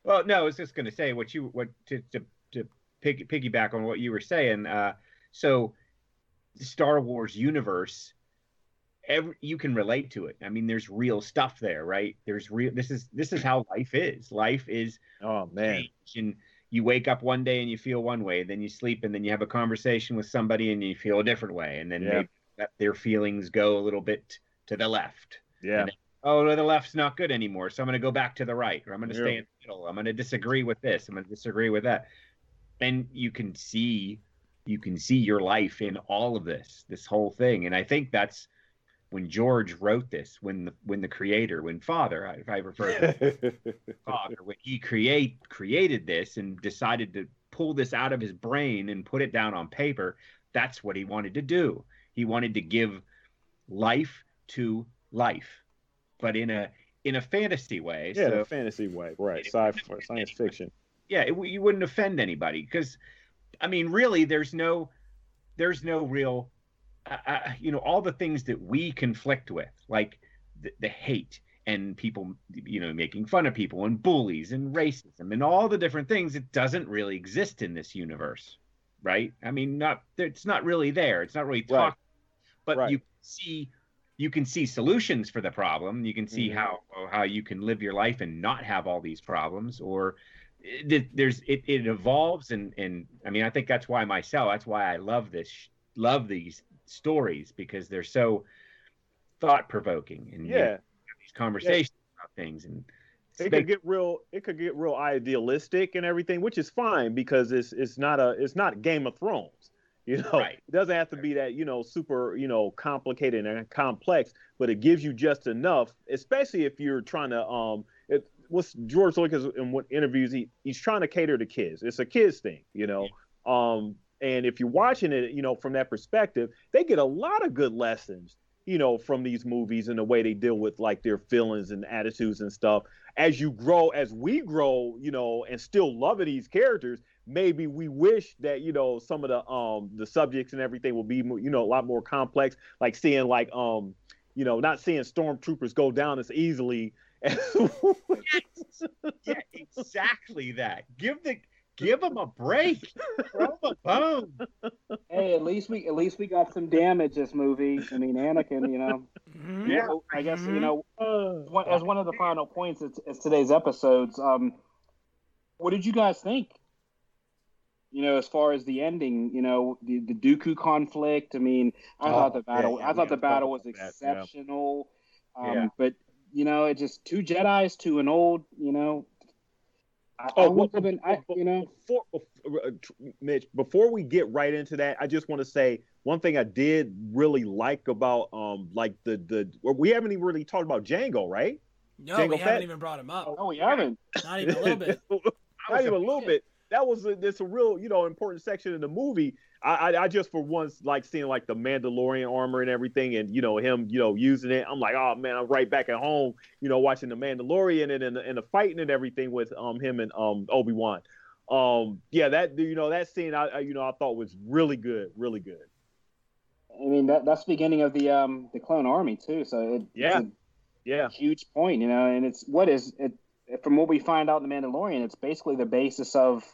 Well, no, I was just going to say what you what to to to pig, piggyback on what you were saying. Uh, so, Star Wars universe, every you can relate to it. I mean, there's real stuff there, right? There's real. This is this is how life is. Life is Oh man, and you wake up one day and you feel one way, then you sleep, and then you have a conversation with somebody and you feel a different way, and then Yeah. their feelings go a little bit to the left yeah, oh, no, the left's not good anymore. So I'm going to go back to the right, or I'm going to Yeah. stay in the middle. I'm going to disagree with this. I'm going to disagree with that. And you can see you can see your life in all of this, this whole thing. And I think that's when George wrote this, when the when the creator, when Father, if I refer to *laughs* Father, when he create created this and decided to pull this out of his brain and put it down on paper, that's what he wanted to do. He wanted to give life to life, but in a in a fantasy way. Yeah, so, a fantasy way, right? Sci-fi, science fiction. Yeah, it, you wouldn't offend anybody because, I mean, really, there's no, there's no real, uh, uh, you know, all the things that we conflict with, like the, the hate and people, you know, making fun of people and bullies and racism and all the different things. It doesn't really exist in this universe, right? I mean, not it's not really there. It's not really talked, right. but right. you see you can see solutions for the problem. You can see mm-hmm. how how you can live your life and not have all these problems, or it, there's it, it evolves and and I mean I think that's why myself that's why I love this love these stories because they're so thought provoking and yeah these conversations yeah. about things and it could get real it could get real idealistic and everything which is fine because it's it's not a it's not Game of Thrones *laughs* you know, right. it doesn't have to be that, you know, super, you know, complicated and complex, but it gives you just enough, especially if you're trying to um it what's George Lucas in what interviews he he's trying to cater to kids. It's a kids thing, you know. Yeah. Um and if you're watching it, you know, from that perspective, they get a lot of good lessons, you know, from these movies and the way they deal with like their feelings and attitudes and stuff. As you grow, as we grow, you know, and still loving these characters, maybe we wish that you know some of the um the subjects and everything will be you know a lot more complex like seeing like um you know not seeing stormtroopers go down as easily *laughs* as yeah exactly that. Give the give them a break throw him a bone hey at least we at least we got some damage this movie i mean anakin you know mm-hmm. yeah i guess you know as one of the final points it's, it's today's episodes um what did you guys think you know, as far as the ending, you know, the, the Dooku conflict. I mean, I oh, thought the battle, yeah, I thought the battle was exceptional. That, yeah. Um, but you know, it just two Jedi's to an old, you know. I, oh, I well, been, I, you know, before, uh, Mitch, before we get right into that, I just want to say one thing I did really like about, um, like the the we haven't even really talked about Jango, right? No, Jango we Fett. haven't even brought him up. No, we haven't. Not even a little bit. *laughs* Not even a little *laughs* bit that was a, it's a real you know important section in the movie. I, I, I just for once like seeing like the Mandalorian armor and everything, and you know him you know using it. I'm like, oh man, I'm right back at home, you know, watching the Mandalorian and and, and the fighting and everything with um him and um Obi Wan. Um yeah, that you know that scene I, I you know I thought was really good, really good. I mean that that's the beginning of the um the clone army too. So it, yeah, yeah, huge point, you know, and it's what is it from what we find out in the Mandalorian, it's basically the basis of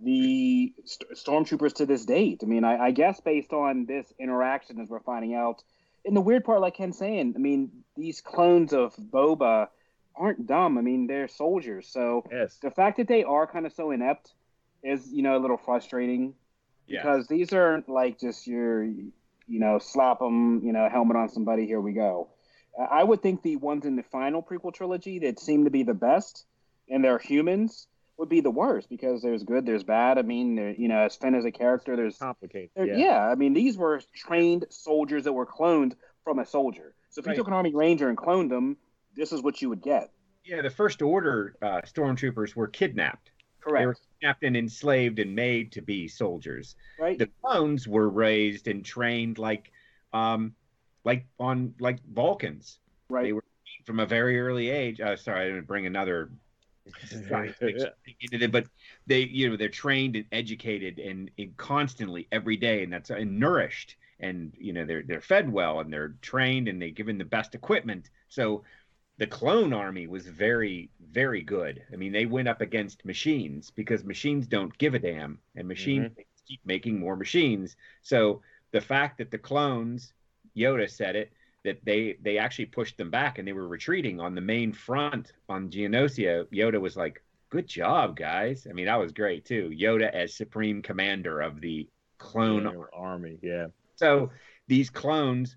the st- stormtroopers to this date. I mean, I, I, guess based on this interaction, as we're finding out, and the weird part, like Ken's saying, I mean, these clones of Boba aren't dumb. I mean, they're soldiers. So yes. the fact that they are kind of so inept is, you know, a little frustrating because these aren't like just your, you know, slap them, you know, helmet on somebody. Here we go. I would think the ones in the final prequel trilogy that seem to be the best, and they're humans would be the worst because there's good, there's bad. I mean, you know, as Finn as a character, there's complicated. yeah. yeah. I mean, these were trained soldiers that were cloned from a soldier. So if right. you took an Army Ranger and cloned them, this is what you would get. Yeah, the First Order uh, stormtroopers were kidnapped. Correct. They were kidnapped and enslaved and made to be soldiers. Right. The clones were raised and trained like, um, like on like Vulcans. Right. They were from a very early age. Uh, sorry, I didn't bring another *laughs* but they you know they're trained and educated and, and constantly every day and that's and nourished and you know they're they're fed well and they're trained and they're given the best equipment so the clone army was very very good i mean they went up against machines because machines don't give a damn and machines mm-hmm. keep making more machines so the fact that the clones yoda said it that they they actually pushed them back and they were retreating on the main front on Geonosis. Yoda was like, "Good job, guys." I mean, that was great too. Yoda as supreme commander of the clone yeah, army, yeah. So these clones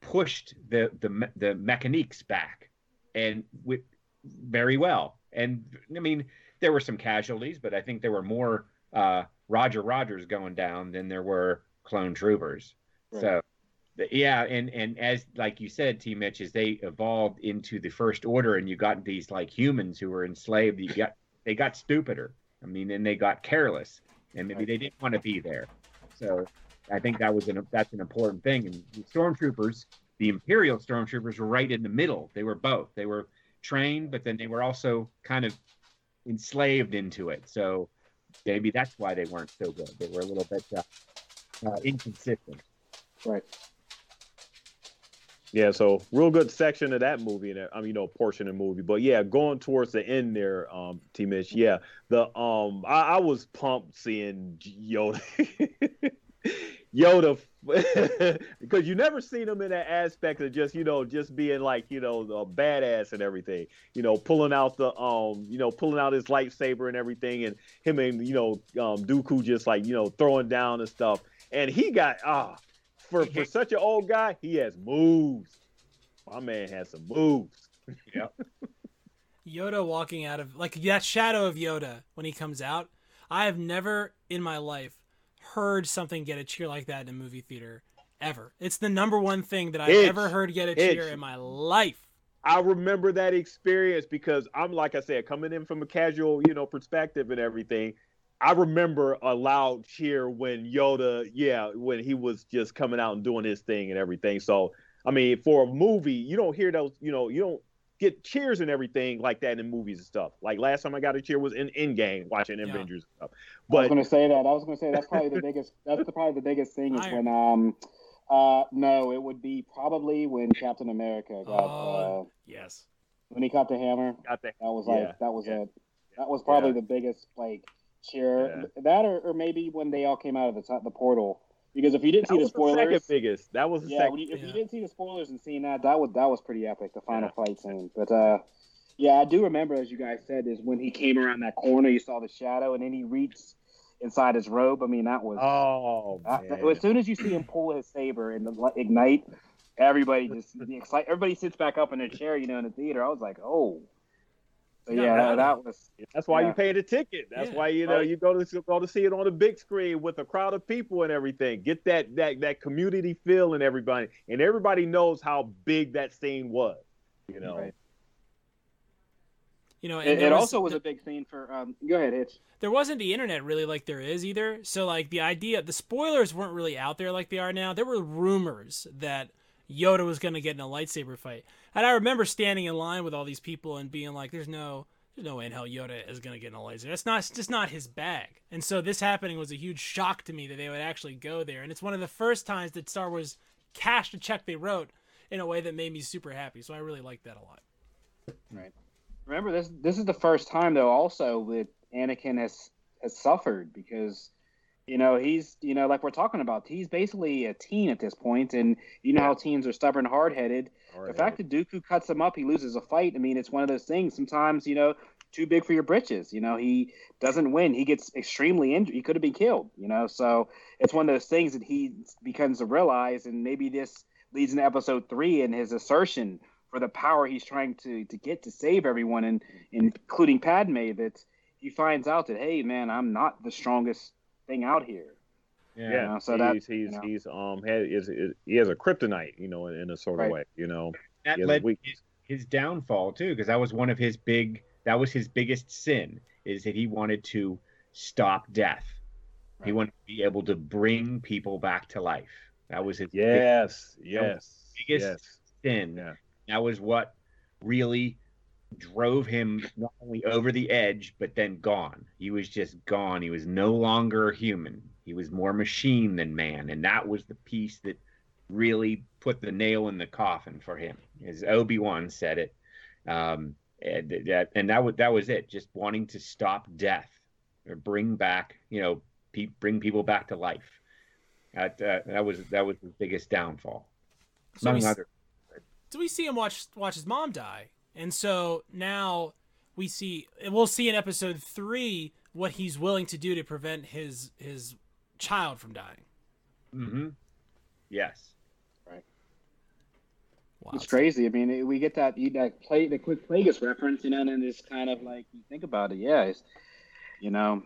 pushed the the the mechaniques back, and with very well. And I mean, there were some casualties, but I think there were more uh, Roger Rogers going down than there were clone troopers. Right. So yeah, and and as like you said, T. Mitch, as they evolved into the First Order, and you got these like humans who were enslaved, you got they got stupider. I mean, and they got careless, and maybe they didn't want to be there. So I think that was an that's an important thing. And the stormtroopers, the Imperial stormtroopers, were right in the middle. They were both. They were trained, but then they were also kind of enslaved into it. So maybe that's why they weren't so good. They were a little bit uh, uh, inconsistent. Right. Yeah, so real good section of that movie, and I mean, you know, portion of the movie. But yeah, going towards the end there, um, T. Mitch, yeah, the um, I, I was pumped seeing Yoda, *laughs* Yoda, because *laughs* you never seen him in that aspect of just you know just being like you know a badass and everything, you know, pulling out the um, you know, pulling out his lightsaber and everything, and him and you know, um, Dooku just like you know throwing down and stuff, and he got ah for *laughs* for such an old guy, he has moves. My man has some moves. *laughs* Yep. Yoda walking out of like that shadow of Yoda when he comes out. I have never in my life heard something get a cheer like that in a movie theater ever. It's the number one thing that I've Itch. ever heard get a cheer in my life. I remember that experience because I'm like I said, coming in from a casual, you know, perspective and everything. I remember a loud cheer when Yoda, yeah, when he was just coming out and doing his thing and everything. So, I mean, for a movie, you don't hear those, you know, you don't get cheers and everything like that in movies and stuff. Like last time I got a cheer was in Endgame watching yeah. Avengers and stuff. But I was going to say that. I was going to say that's probably the biggest. *laughs* That's the, probably the biggest thing is when um, uh, no, it would be probably when Captain America got. Uh, uh, yes. When he caught the hammer. Got the, that was like yeah. that was yeah. it. That was probably the biggest like cheer. Yeah. That or, or maybe when they all came out of the top, the portal. Because if you didn't that see the spoilers, the second biggest. That was the yeah. Second, you, if yeah. you didn't see the spoilers and seeing that, that was that was pretty epic. The final yeah. fight scene. But uh, yeah, I do remember as you guys said is when he came around that corner, you saw the shadow, and then he reached inside his robe. I mean, that was oh. That, as soon as you see him pull his saber and ignite, everybody just the excite. Everybody sits back up in their chair, you know, in the theater. I was like, oh yeah, that was. That's why yeah. you paid a ticket. That's yeah. why you know you go to go to see it on the big screen with a crowd of people and everything. Get that that that community feel and everybody, and everybody knows how big that scene was. You know. Right. You know, it, it was, also was a big scene for. Um, go ahead, Hitch. There wasn't the internet really like there is either. So like the idea, the spoilers weren't really out there like they are now. There were rumors that Yoda was going to get in a lightsaber fight. And I remember standing in line with all these people and being like, "There's no, there's no way in hell Yoda is to get in a laser. That's not, it's just not his bag." And so this happening was a huge shock to me that they would actually go there. And it's one of the first times that Star Wars cashed a check they wrote in a way that made me super happy. So I really liked that a lot. Right. Remember this. This is the first time though, also that Anakin has has suffered because you know, he's you know, like we're talking about, he's basically a teen at this point, and you know yeah. how teens are stubborn, hard headed. The fact that Dooku cuts him up, he loses a fight. I mean, it's one of those things. Sometimes, you know, too big for your britches. You know, he doesn't win. He gets extremely injured. He could have been killed. You know, so it's one of those things that he becomes to realize, and maybe this leads into episode three and his assertion for the power he's trying to to get to save everyone, and mm-hmm. including Padme. That he finds out that hey, man, I'm not the strongest thing out here. Yeah, you know, so he's, that he's you know. he's um has, is, is, he has a kryptonite, you know, in, in a sort of way, you know. That led his, his downfall too, because that was one of his big that was his biggest sin is that he wanted to stop death. Right. He wanted to be able to bring people back to life. That was his yes, big, yes, biggest yes. sin. Yeah. That was what really drove him not only over the edge but then gone. He was just gone. He was no longer human. He was more machine than man, and that was the piece that really put the nail in the coffin for him. As Obi Wan said it, um, and that and that was that was it. Just wanting to stop death or bring back, you know, pe- bring people back to life. That uh, that was that was the biggest downfall, so among we, other. So we see him watch watch his mom die and so now we see we'll see in episode 3 what he's willing to do to prevent his his child from dying. Mhm. Yes. Right. Wow. It's crazy. I mean, we get that that play the quick Plagueis reference, you know, and it's kind of like you think about it. Yeah, it's you know,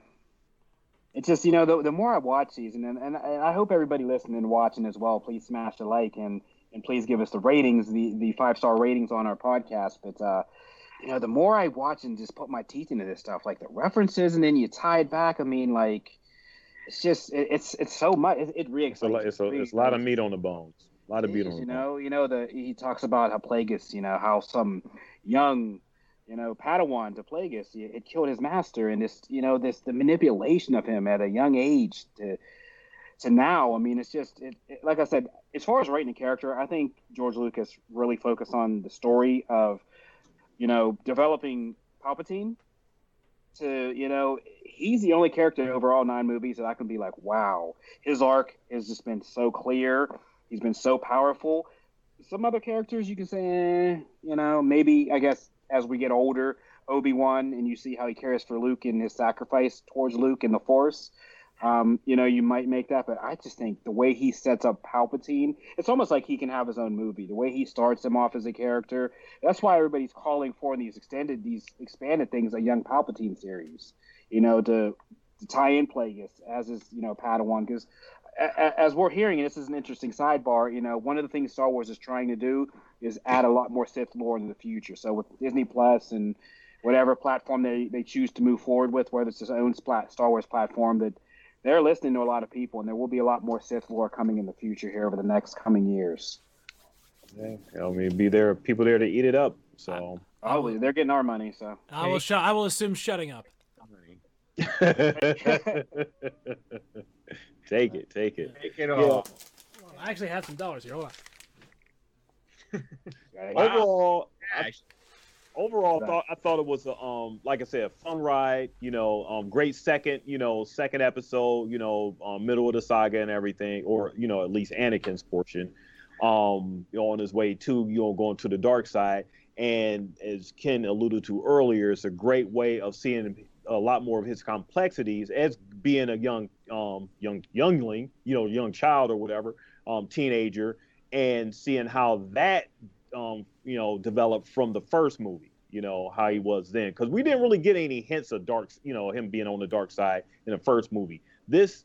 it's just you know the, the more I watch these, and, and and I hope everybody listening and watching as well, please smash the like and and please give us the ratings, the the five star ratings on our podcast. But uh, you know, the more I watch and just put my teeth into this stuff, like the references, and then you tie it back. I mean, like it's just it, it's it's so much. It, it re It's a, lot- it's, a, it's a lot of meat on the bones. A lot of meat on you bones. know, you know the he talks about how Plagueis, you know, how some young, you know, Padawan to Plagueis, it killed his master, and this, you know, this the manipulation of him at a young age to to now. I mean, it's just it, it, like I said, as far as writing a character, I think George Lucas really focused on the story of, you know, developing Palpatine. To you know, he's the only character over all nine movies that I can be like, wow, his arc has just been so clear. He's been so powerful. Some other characters you can say, eh, you know, maybe I guess as we get older, Obi Wan, and you see how he cares for Luke and his sacrifice towards Luke in the Force. Um, you know, you might make that, but I just think the way he sets up Palpatine, it's almost like he can have his own movie. The way he starts him off as a character, that's why everybody's calling for in these extended, these expanded things, a young Palpatine series. You know, to to tie in Plagueis as his, you know, Padawan, because as we're hearing, and this is an interesting sidebar. You know, one of the things Star Wars is trying to do is add a lot more Sith lore in the future. So with Disney Plus and whatever platform they, they choose to move forward with, whether it's its own Star Wars platform, that they're listening to a lot of people, and there will be a lot more Sith lore coming in the future here over the next coming years. Yeah, I mean, be there people there to eat it up. So Oh, they're getting our money, so I will shut. I will assume shutting up. *laughs* take it, take it. Take it all. I actually have some dollars here. Hold on. *laughs* Overall, I, Gosh. Overall, Right. thought I thought it was a um, like I said, a fun ride. You know, um, great second, you know, second episode. You know, um, middle of the saga and everything, or you know, at least Anakin's portion. Um, you know, on his way to you know going to the dark side, and as Ken alluded to earlier, it's a great way of seeing a lot more of his complexities as being a young um young youngling, you know, young child or whatever, um, teenager, and seeing how that um, you know, developed from the first movie. You know how he was then, because we didn't really get any hints of dark, you know, him being on the dark side in the first movie. This,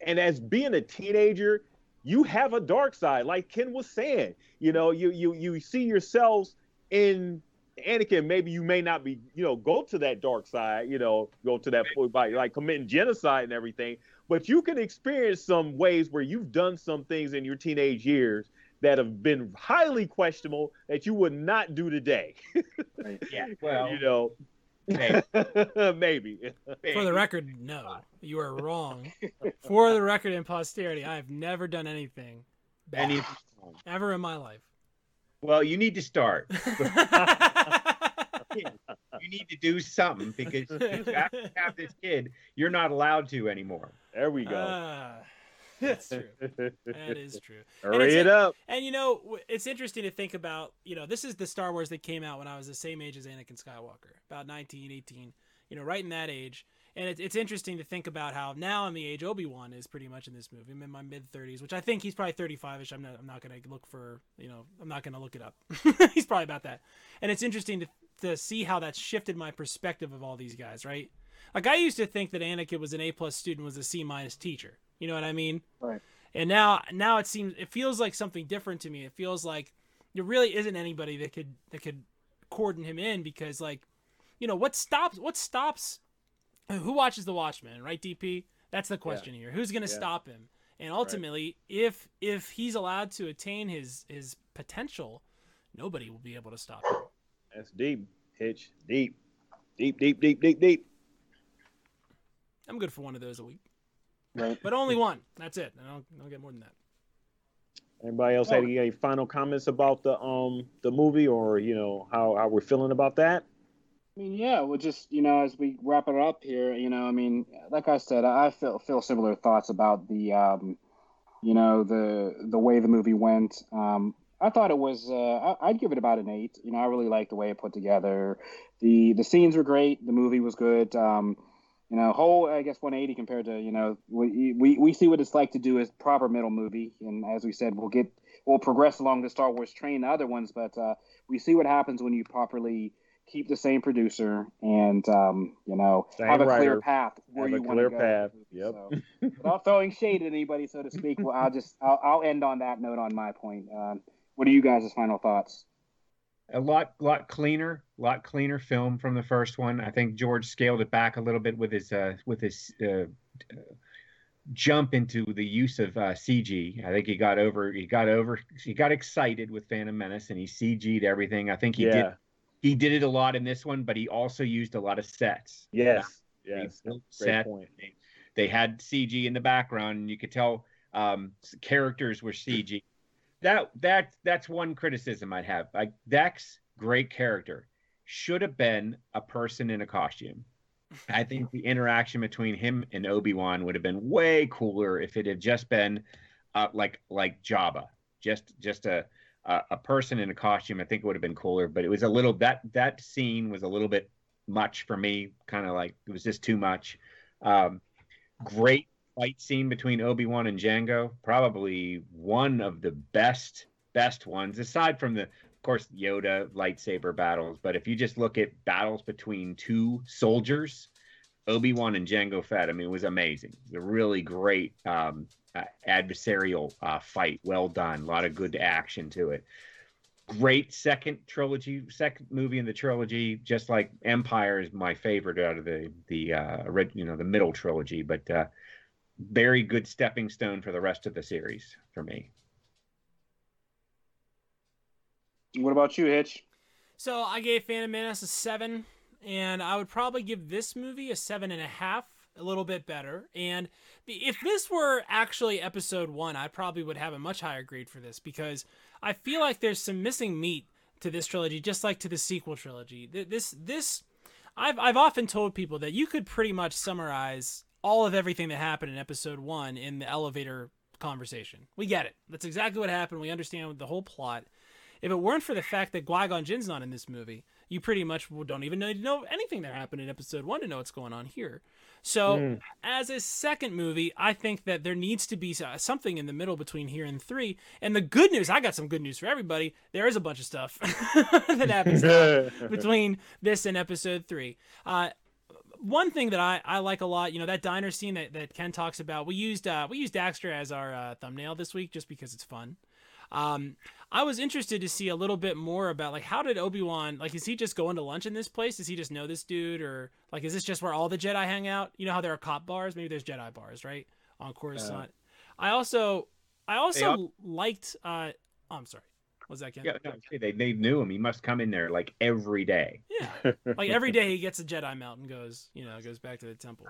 and as being a teenager, you have a dark side, like Ken was saying. You know, you you you see yourselves in Anakin. Maybe you may not be, you know, go to that dark side. You know, go to that point by like committing genocide and everything. But you can experience some ways where you've done some things in your teenage years that have been highly questionable that you would not do today. Yeah. *laughs* Well, you know, *laughs* Maybe. maybe. For the record, no, you are wrong. For the record, in posterity, I have never done anything bad Any- ever in my life. well, you need to start. *laughs* You need to do something because you have to have this kid. You're not allowed to anymore. There we go. Ah, that's true. That is true. Hurry it up. And you know, it's interesting to think about, you know, this is the Star Wars that came out when I was the same age as Anakin Skywalker, about 19, 18, you know, right in that age. And it, it's interesting to think about how now I'm the age Obi-Wan is pretty much in this movie. I'm in my mid 30s, which I think he's probably 35ish. I'm not I'm not going to look for, you know, I'm not to look it up. *laughs* he's probably about that. And it's interesting to to see how that's shifted my perspective of all these guys, right? Like I used to think that Anakin was an A plus student, was a C minus teacher. You know what I mean? Right. And now, now it seems it feels like something different to me. It feels like there really isn't anybody that could that could cordon him in because, like, you know, what stops what stops who watches the Watchmen, right? DP. That's the question here. Who's going to Yeah. stop him? And ultimately, if if he's allowed to attain his his potential, nobody will be able to stop him. That's deep, Hitch. Deep, deep, deep, deep, deep, deep. I'm good for one of those a week, right. but only one. That's it. I don't, I don't get more than that. Anybody else have any, any final comments about the um the movie or you know how how we're feeling about that? I mean, yeah, we'll just you know as we wrap it up here, you know, I mean, like I said, I feel feel similar thoughts about the, um, you know, the the way the movie went. Um, I thought it was. Uh, I, I'd give it about an eight. You know, I really liked the way it put together. the The scenes were great. The movie was good. Um, you know, whole I guess 180 compared to you know we we we see what it's like to do a proper middle movie, and as we said, we'll get we'll progress along the Star Wars train, the other ones, but uh, we see what happens when you properly keep the same producer, and um, you know Same have a writer. clear path where Have you want to clear go. path. So, without throwing shade at anybody, so to speak, well, I'll just I'll, I'll end on that note on my point. Um, what are you guys' final thoughts? A lot lot cleaner lot cleaner film from the first one i think george scaled it back a little bit with his uh with his uh, jump into the use of uh, cg i think he got over he got over he got excited with phantom menace and he cg'd everything i think he yeah. did he did it a lot in this one but he also used a lot of sets Yes. He Yes. Great set. point. They, they had CG in the background, and you could tell um, characters were CG. That that that's one criticism I'd have. Like Dex, great character, should have been a person in a costume. I think the interaction between him and Obi Wan would have been way cooler if it had just been uh, like like Jabba, just just a a a person in a costume. I think it would have been cooler, but it was a little that that scene was a little bit much for me. Kind of like it was just too much. Um, great fight scene between Obi Wan and Jango. Probably one of the best best ones, aside from the of course Yoda lightsaber battles. But if you just look at battles between two soldiers, Obi Wan and Jango Fett, I mean, it was amazing. It was a really great um, uh, adversarial uh, fight. Well done. A lot of good action to it great second trilogy, second movie in the trilogy. Just like Empire is my favorite out of the the uh, you know the middle trilogy, but uh, very good stepping stone for the rest of the series for me. What about you, Hitch? So I gave Phantom Menace a seven, and I would probably give this movie a seven and a half, a little bit better. And if this were actually episode one, I probably would have a much higher grade for this because I feel like there's some missing meat to this trilogy, just like to the sequel trilogy. This this I've I've often told people that you could pretty much summarize all of everything that happened in episode one in the elevator conversation. We get it. That's exactly what happened. We understand the whole plot. If it weren't for the fact that Qui Gon Jinn's not in this movie, you pretty much don't even know, know anything that happened in episode one to know what's going on here. So, Mm. as a second movie, I think that there needs to be uh, something in the middle between here and three. And the good news, I got some good news for everybody. There is a bunch of stuff *laughs* that happens *laughs* between this and episode three. Uh, one thing that I, I like a lot, you know, that diner scene that, that Ken talks about, we used uh, we used Dexter as our uh, thumbnail this week just because it's fun. Um, I was interested to see a little bit more about like how did Obi Wan like is he just going to lunch in this place? Does he just know this dude or like is this just where all the Jedi hang out? You know how there are cop bars? Maybe there's Jedi bars, right? On Coruscant. I also I also al- liked. Uh, oh, I'm sorry. Was that Ken? Yeah, no, they they knew him. He must come in there like every day. Yeah. *laughs* like every day he gets a Jedi mount and goes, you know, goes back to the temple.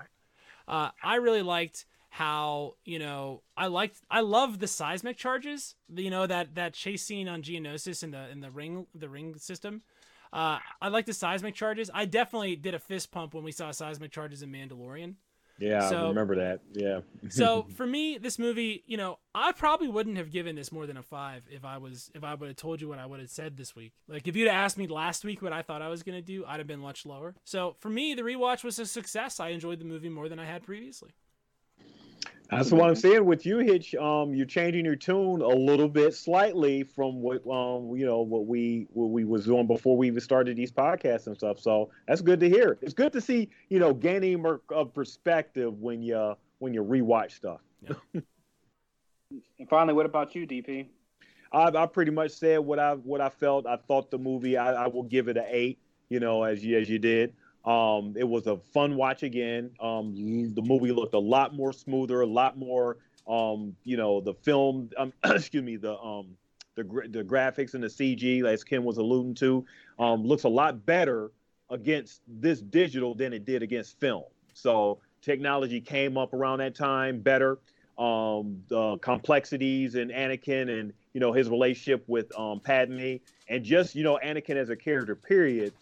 Uh, I really liked how you know I liked I love the seismic charges. You know that that chase scene on Geonosis in the in the ring the ring system. Uh, I like the seismic charges. I definitely did a fist pump when we saw seismic charges in Mandalorian. Yeah, So- I remember that. Yeah. So *laughs* for me, this movie, you know, I probably wouldn't have given this more than a five if I was if I would have told you what I would have said this week. Like if you'd asked me last week what I thought I was gonna do, I'd have been much lower. So for me, the rewatch was a success. I enjoyed the movie more than I had previously. That's what I'm saying with you, Hitch. Um, you're changing your tune a little bit, slightly from what um, you know, what we what we was doing before we even started these podcasts and stuff. So that's good to hear. It's good to see, you know, gaining more of perspective when you when you rewatch stuff. And finally, what about you, DP? I, I pretty much said what I what I felt. I thought the movie. I, I will give it an eight. You know, as you as you did. Um, it was a fun watch again. Um, the movie looked a lot more smoother, a lot more. Um, you know, the film. Um, *clears throat* excuse me. The um, the the graphics and the CG, as Ken was alluding to, um, looks a lot better against this digital than it did against film. So technology came up around that time better. Um, the complexities in Anakin and you know his relationship with um, Padme, and just you know Anakin as a character, period,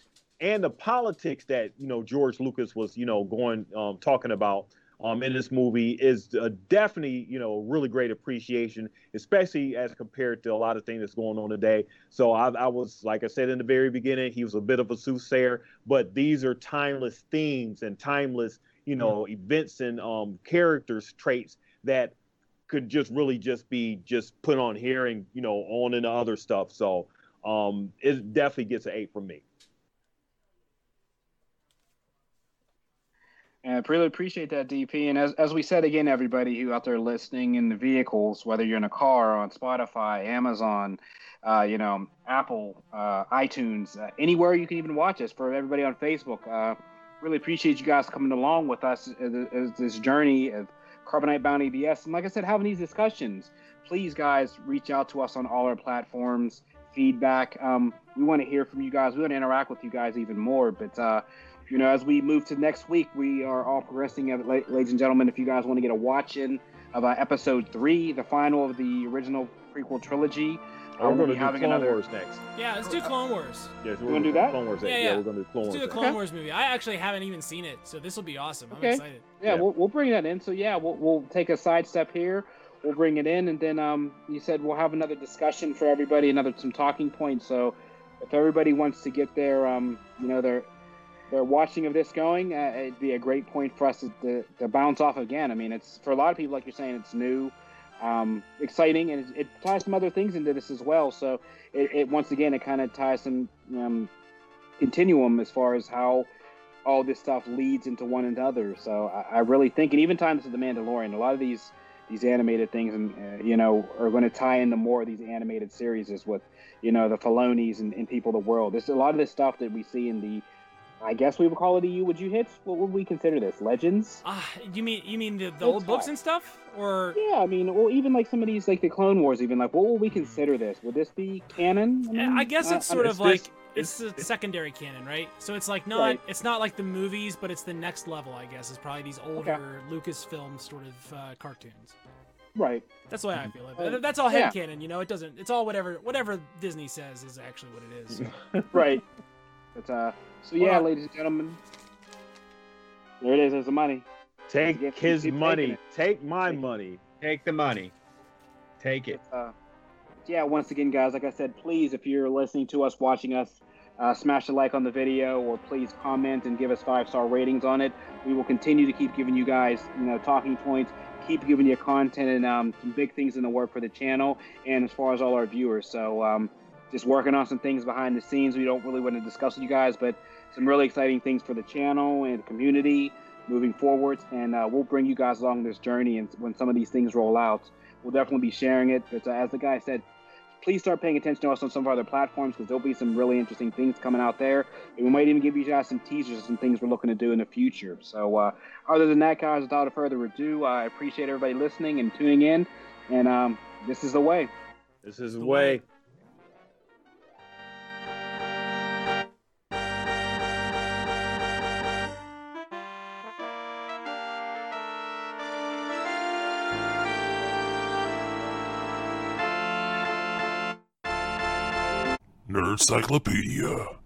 and the politics that you know George Lucas was you know going um, talking about um, in this movie is uh, definitely you know really great appreciation, especially as compared to a lot of things that's going on today. So I, I was like I said in the very beginning, he was a bit of a soothsayer, but these are timeless themes and timeless you know events and um, characters traits that could just really just be just put on here and you know on into other stuff. So um, it definitely gets an eight from me. And I really appreciate that, DP. And as, as we said again, everybody who out there listening in the vehicles, whether you're in a car, on Spotify, Amazon, uh, you know, Apple, uh, iTunes, uh, anywhere you can even watch us. For everybody on Facebook, uh, really appreciate you guys coming along with us as, this journey of Carbonite Bounty BS. And like I said, having these discussions. Please, guys, reach out to us on all our platforms. Feedback. Um, we want to hear from you guys. We want to interact with you guys even more. But uh, you know, as we move to next week, we are all progressing. Ladies and gentlemen, if you guys want to get a watch in of uh, episode three, the final of the original prequel trilogy. Oh, we're going to do Clone another... Wars next. Yeah, let's do Clone Wars. Yes, we're going to do that. Clone Wars. Yeah, yeah. yeah, we're going to do Clone let's Wars. do the Clone okay. Wars movie. I actually haven't even seen it, so this will be awesome. I'm okay. excited. Yeah, yeah, We'll, we'll bring that in. So yeah, we'll, we'll take a side step here. We'll bring it in, and then um, you said we'll have another discussion for everybody, another some talking points. So if everybody wants to get their um, you know, their their watching of this going, uh, it'd be a great point for us to, to, to, bounce off again. I mean, it's for a lot of people, like you're saying, it's new, um, exciting, and it, it, ties some other things into this as well. So it, it once again, it kind of ties some um, continuum as far as how all this stuff leads into one another. So I, I really think, and even times of the Mandalorian, a lot of these these animated things, and uh, you know, are going to tie into more of these animated series with you know the Filonis and, and people of the world. There's a lot of this stuff that we see in the I guess we would call it a U. Would you hit? What would we consider this? Legends? Ah, uh, you mean you mean the, the old books and stuff, or? Yeah, I mean, well, even like some of these, like the Clone Wars, even like, what would we consider this? Would this be canon? I, mean, I guess it's sort of like it's the secondary canon, right? So it's like not right. it's not like the movies, but it's the next level, I guess. Is probably these older okay. Lucasfilm sort of uh, cartoons. Right. That's the way I feel it. Uh, That's all head yeah. canon, you know. It doesn't. It's all whatever whatever Disney says is actually what it is. *laughs* right. It's uh, so yeah, ladies and gentlemen, there it is. There's the money. Take his money. Take my take, money. Take the money. Take it. Uh, yeah. Once again, guys, like I said, please, if you're listening to us, watching us, uh, smash a like on the video, or please comment and give us five star ratings on it. We will continue to keep giving you guys, you know, talking points. Keep giving you content and um, some big things in the work for the channel, and as far as all our viewers. So. Um, just working on some things behind the scenes we don't really want to discuss with you guys, but some really exciting things for the channel and the community moving forwards. And uh, we'll bring you guys along this journey. And when some of these things roll out, we'll definitely be sharing it. But uh, as the guy said, please start paying attention to us on some of our other platforms because there'll be some really interesting things coming out there. And we might even give you guys some teasers some things we're looking to do in the future. So, uh, other than that, guys, without further ado, I appreciate everybody listening and tuning in. And um, this is the way. This is the way. Nerdcyclopedia